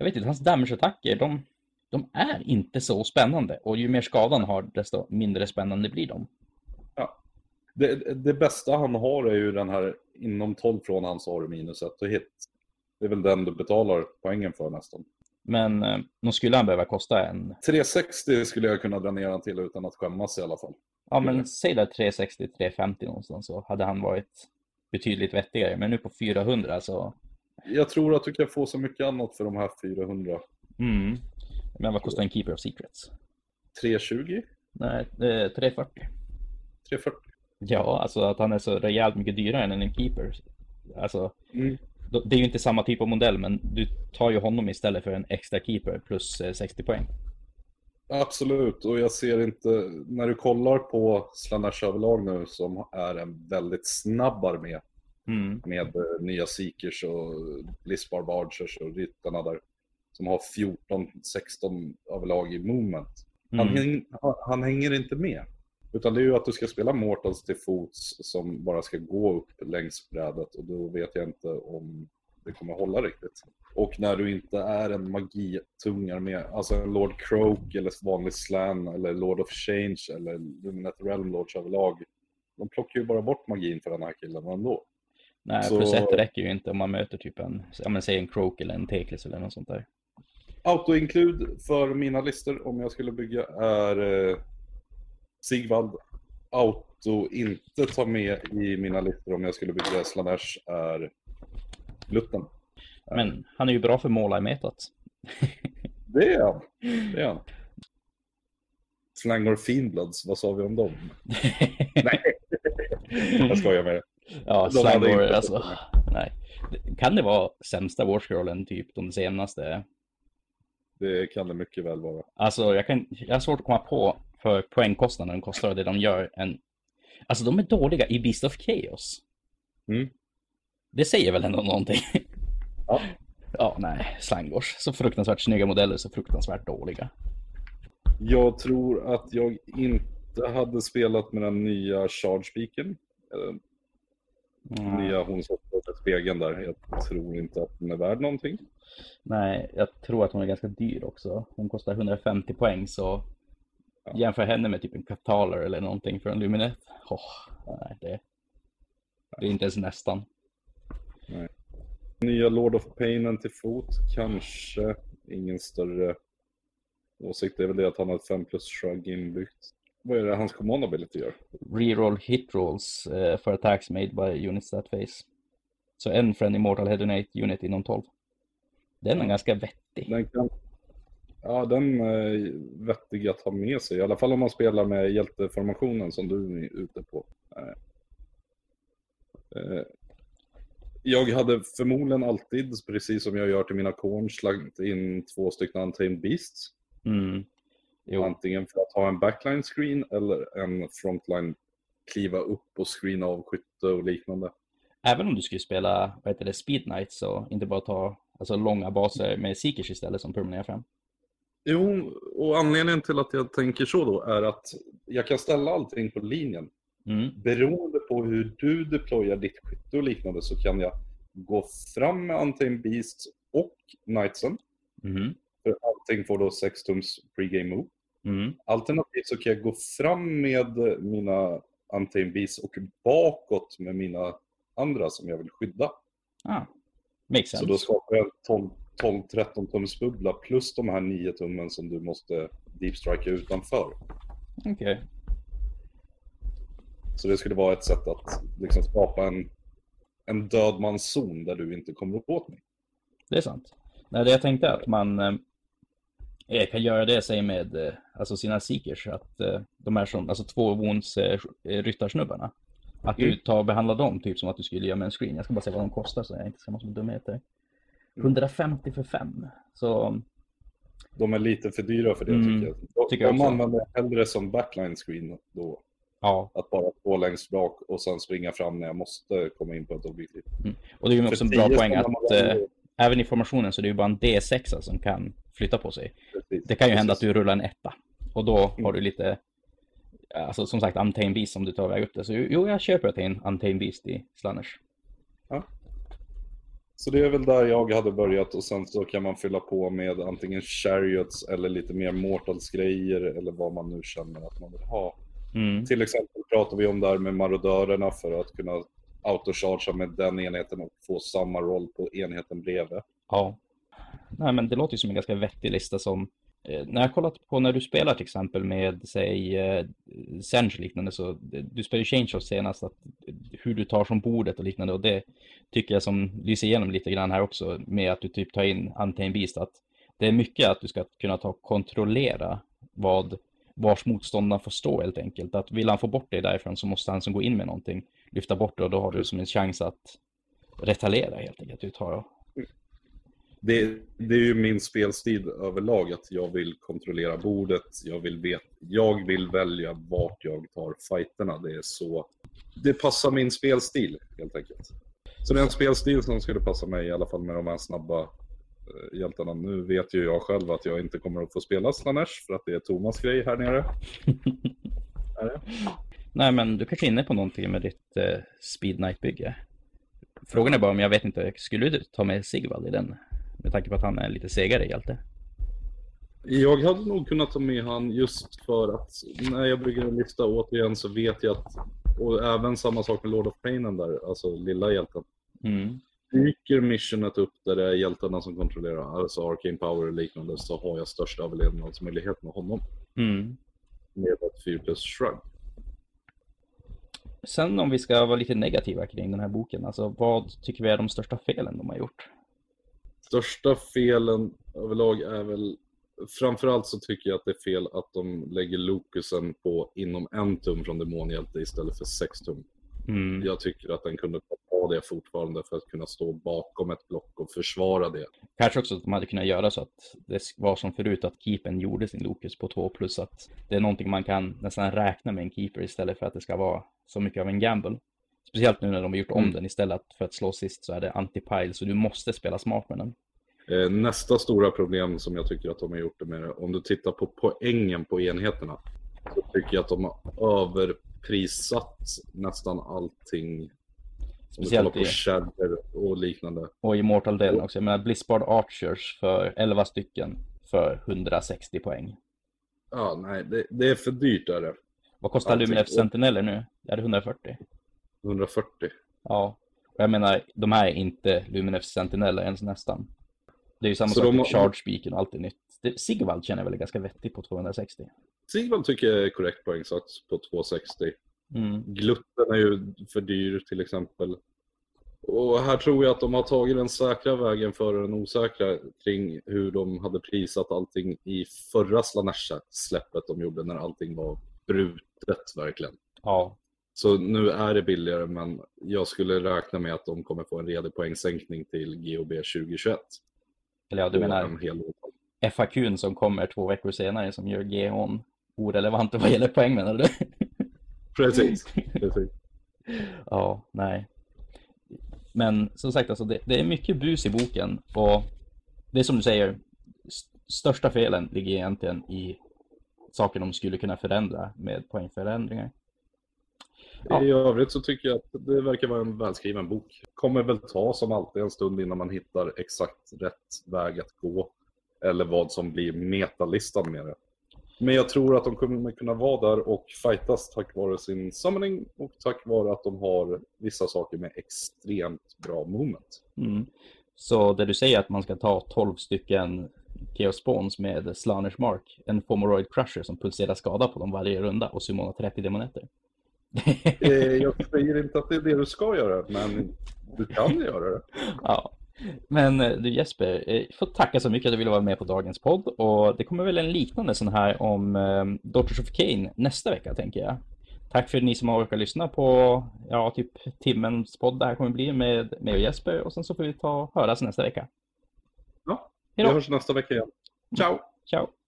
jag vet inte, hans damage-attacker, de, de är inte så spännande. Och ju mer skada han har, desto mindre spännande blir de. Det, det bästa han har är ju den här inom 12 från han så har du minus 1 och hit. Det är väl den du betalar poängen för nästan. Men eh, nog skulle han behöva kosta en, 360 skulle jag kunna dra ner han till utan att skämmas i alla fall. ja men säg där 360-350 någonstans så hade han varit betydligt vettigare. Men nu på 400 så, Jag tror att du kan få så mycket annat för de här 400. mm. Men vad kostar en Keeper of Secrets? 320? Nej, eh, 340. 340? Ja, alltså att han är så rejält mycket dyrare än en Keeper. Alltså, Mm. då- det är ju inte samma typ av modell, men du tar ju honom istället för en extra Keeper plus eh, 60 poäng. Absolut, och jag ser inte, när du kollar på Slanesh överlag nu som är en väldigt snabb armé Mm. med eh, nya Seekers och Bliss Barbagers och ryttarna där som har 14-16 överlag i movement. Han, Mm. häng, han, han hänger inte med. Utan det är ju att du ska spela Mortals till fots som bara ska gå upp längs brädet och då vet jag inte om det kommer hålla riktigt. Och när du inte är en magitungar med, alltså en Lord Croak eller vanlig Slan eller Lord of Change eller Lumineth Realm Lords överlag. De plockar ju bara bort magin för den här killen ändå. Nej, Så- plus ett räcker ju inte om man möter typ en, ja men säg en Croak eller en Teklis eller något sånt där. Auto-include för mina listor om jag skulle bygga är eh, Sigvald. Auto inte ta med i mina listor om jag skulle bygga Slanesh är Lutten. Men han är ju bra för måla i metat. [laughs] Det är han. Det är han. Slangor Fiendbloods, vad sa vi om dem? [laughs] Nej, [laughs] jag skojar med det. Ja, De inte alltså. Nej. Kan det vara sämsta Warscrollen typ de senaste? Det kan det mycket väl vara. Alltså jag, kan, jag har svårt att komma på för poängkostnaden kostar det de gör en... Alltså de är dåliga i Beast of Chaos. Mm. Det säger väl ändå någonting? Ja. Ja, nej, slangors. Så fruktansvärt snygga modeller, så fruktansvärt dåliga. Jag tror att jag inte hade spelat med den nya Charge Beacon. Mm. Nya hon som står spegeln där. Jag tror inte att den är värd någonting. Nej, jag tror att hon är ganska dyr också. Hon kostar 150 poäng, så Ja. jämför henne med typ en Kataler eller någonting för en Luminet. Åh, nej, det, det är inte ens nästan. Nya Lord of Painen till fot, kanske. Ingen större åsikt. Det är väl det att han har ett 5 plus shrug inbyggt. Vad är det hans command ability gör? Reroll hit rolls eh, for attacks made by units that face. Så en friendly mortal hedonate unit inom 12. Den är ganska vettig. Den kan... Ja, den är vettig att ha med sig. I alla fall om man spelar med hjälteformationen som du är ute på. Eh, eh, Jag hade förmodligen alltid, precis som jag gör till mina corns, lagt in två stycken Untamed Beasts. Mm. Jo, Antingen för att ha en backline screen eller en frontline kliva upp och screena av skytte och liknande. även om du skulle spela, vad heter det, Speed Knights så inte bara ta alltså, långa baser med Seekers istället som promenerar fram. Jo, och anledningen till att jag tänker så då är att jag kan ställa allting på linjen. Mm. Beroende på hur du deployar ditt skytte och liknande så kan jag gå fram med Untamed Beasts och Knightsen. Mm. För allting får då 6 tums pregame move. Mm. Alternativt så kan jag gå fram med mina Untamed och bakåt med mina andra som jag vill skydda. Ah, makes Så då skapar jag en 12-13 tums bubbla plus de här 9 tummen som du måste deep strike utanför. Okej. Så det skulle vara ett sätt att liksom skapa en, en dödmanszon där du inte kommer åt mig. Det är sant. Nej, det jag tänkte att man eh, kan göra det, säg med eh, alltså sina seekers, att eh, de är som, alltså två wounds eh, ryttarsnubbarna. Att du Mm. tar och behandlar dem typ som att du skulle göra med en screen. Jag ska bara se vad de kostar så jag inte ska som dumheter. 150 för fem. Så De är lite för dyra för det Mm, tycker jag. De, tycker jag de använder hellre som backline screen då. ja, Att bara gå längst bak och sen springa fram när jag måste komma in på ett objektiv. och det är ju också en bra poäng att eh, modeller- även i formationen så är det ju bara en D6 som kan flytta på sig. Precis, Det kan ju hända att du rullar en etta. Och då har Mm. du lite, alltså som sagt, Untamed Beast om du tar iväg upp det. Så jo, jag köper att det är en Untamed Beast i Slanners. Så det är väl där jag hade börjat och sen så kan man fylla på med antingen chariots eller lite mer mortals grejer eller vad man nu känner att man vill ha. Mm. Till exempel pratar vi om där med marodörerna för att kunna autocharga med den enheten och få samma roll på enheten bredvid. Ja. Nej, men det låter ju som en ganska vettig lista som eh, när jag kollat på när du spelar till exempel med, säg, eh, Senge och liknande så du spelar ju Change of senast, att eh, hur du tar från bordet och liknande och det tycker jag som lyser igenom lite grann här också med att du typ tar in Untamed Beast att det är mycket att du ska kunna ta och kontrollera vad vars motståndaren får stå helt enkelt. Att vill han få bort dig därifrån så måste han som går in med någonting lyfta bort det och då har du som en chans att retaliera helt enkelt. Det, det är ju min spelstil överlag att jag vill kontrollera bordet, jag vill, vet, jag vill välja vart jag tar fighterna. Det är så... Det passar min spelstil helt enkelt. Så det är en spelstil som skulle passa mig i alla fall med de här snabba hjältarna. Nu vet ju jag själv att jag inte kommer att få spela Slanesh för att det är Thomas grej här nere. [laughs] är det. Nej, men du kanske är inne på någonting med ditt eh, Speed Knight-bygge. Frågan är bara om jag vet inte, skulle du ta med Sigvald i den? Med tanke på att han är lite segare hjälte. Jag hade nog kunnat ta med han just för att när jag bygger en lista återigen så vet jag att, och även samma sak med Lord of Painen där, alltså lilla hjälten. Mm. Dyker missionet upp där det är hjältarna som kontrollerar, alltså Arcane Power och liknande, så har jag största överlevnadsmöjlighet med honom. Mm. Med ett 4 plus shrug. Sen om vi ska vara lite negativa kring den här boken, alltså vad tycker vi är de största felen de har gjort? Största felen överlag är väl Framförallt så tycker jag att det är fel att de lägger lokusen på inom en tum från demonhjälte istället för sex tum. Mm. Jag tycker att den kunde ha det fortfarande för att kunna stå bakom ett block och försvara det. Kanske också att de hade kunnat göra så att det var som förut att keepern gjorde sin Lokus på två plus att det är någonting man kan nästan räkna med en keeper istället för att det ska vara så mycket av en gamble. Speciellt nu när de har gjort om Mm. den istället för att slå sist så är det anti-pile så du måste spela smart med den. Eh, Nästa stora problem som jag tycker att de har gjort det med det, om du tittar på poängen på enheterna, så tycker jag att de har överprissatt nästan allting. Speciellt på Shadder och liknande. och i Mortal-delen också. Jag menar Blizzbard Archers för 11 stycken för 160 poäng. Ja, nej, det, det är för dyrt är det. Vad kostar Allting. Luminef Sentineller nu? Är det 140? 140. Ja. Och jag menar, de här är inte Luminef Sentineller ens nästan. Det är ju samma Så sak med har- Charge Beacon och allt är nytt. Det, Sigvald känner jag väl är ganska vettig på 260. Sigvald tycker jag är korrekt poängsats på 260. Mm. Glutten är ju för dyr till exempel. Och här tror jag att de har tagit den säkra vägen före den osäkra kring hur de hade prisat allting i förra Slanesha-släppet de gjorde när allting var brutet verkligen. Ja. Så nu är det billigare men jag skulle räkna med att de kommer få en redig poängsänkning till GOB 2021. Eller ja, du menar en hel FAQn som kommer två veckor senare som gör GHn orelevant vad gäller poäng menar du? Precis. Precis. [laughs] ja, nej. Men som sagt, alltså, det, det är mycket bus i boken och det är som du säger, st- största felen ligger egentligen i saker de skulle kunna förändra med poängförändringar. Ja. I övrigt så tycker jag att det verkar vara en välskriven bok. Kommer väl ta som alltid en stund innan man hittar exakt rätt väg att gå. Eller vad som blir metalistan med det. Men jag tror att de kommer kunna vara där och fightas tack vare sin summoning och tack vare att de har vissa saker med extremt bra moment. Mm. Så det du säger att man ska ta 12 stycken Chaos Spawns med Slanners Mark, en Fomoroid Crusher som pulserar skada på dem varje runda och summona 30 demonetter. Eh, jag säger inte att det är det du ska göra, men du kan göra det. [laughs] Ja, men eh, du Jesper, eh, får tacka så mycket att du ville vara med på dagens podd och det kommer väl en liknande sån här om eh, Daughters of Cain nästa vecka tänker jag. Tack för ni som har orkat lyssna på, ja, typ timmens podd det här kommer bli med mig och Jesper och sen så får vi ta höras nästa vecka. Ja, vi hörs nästa vecka igen. Ciao! ciao!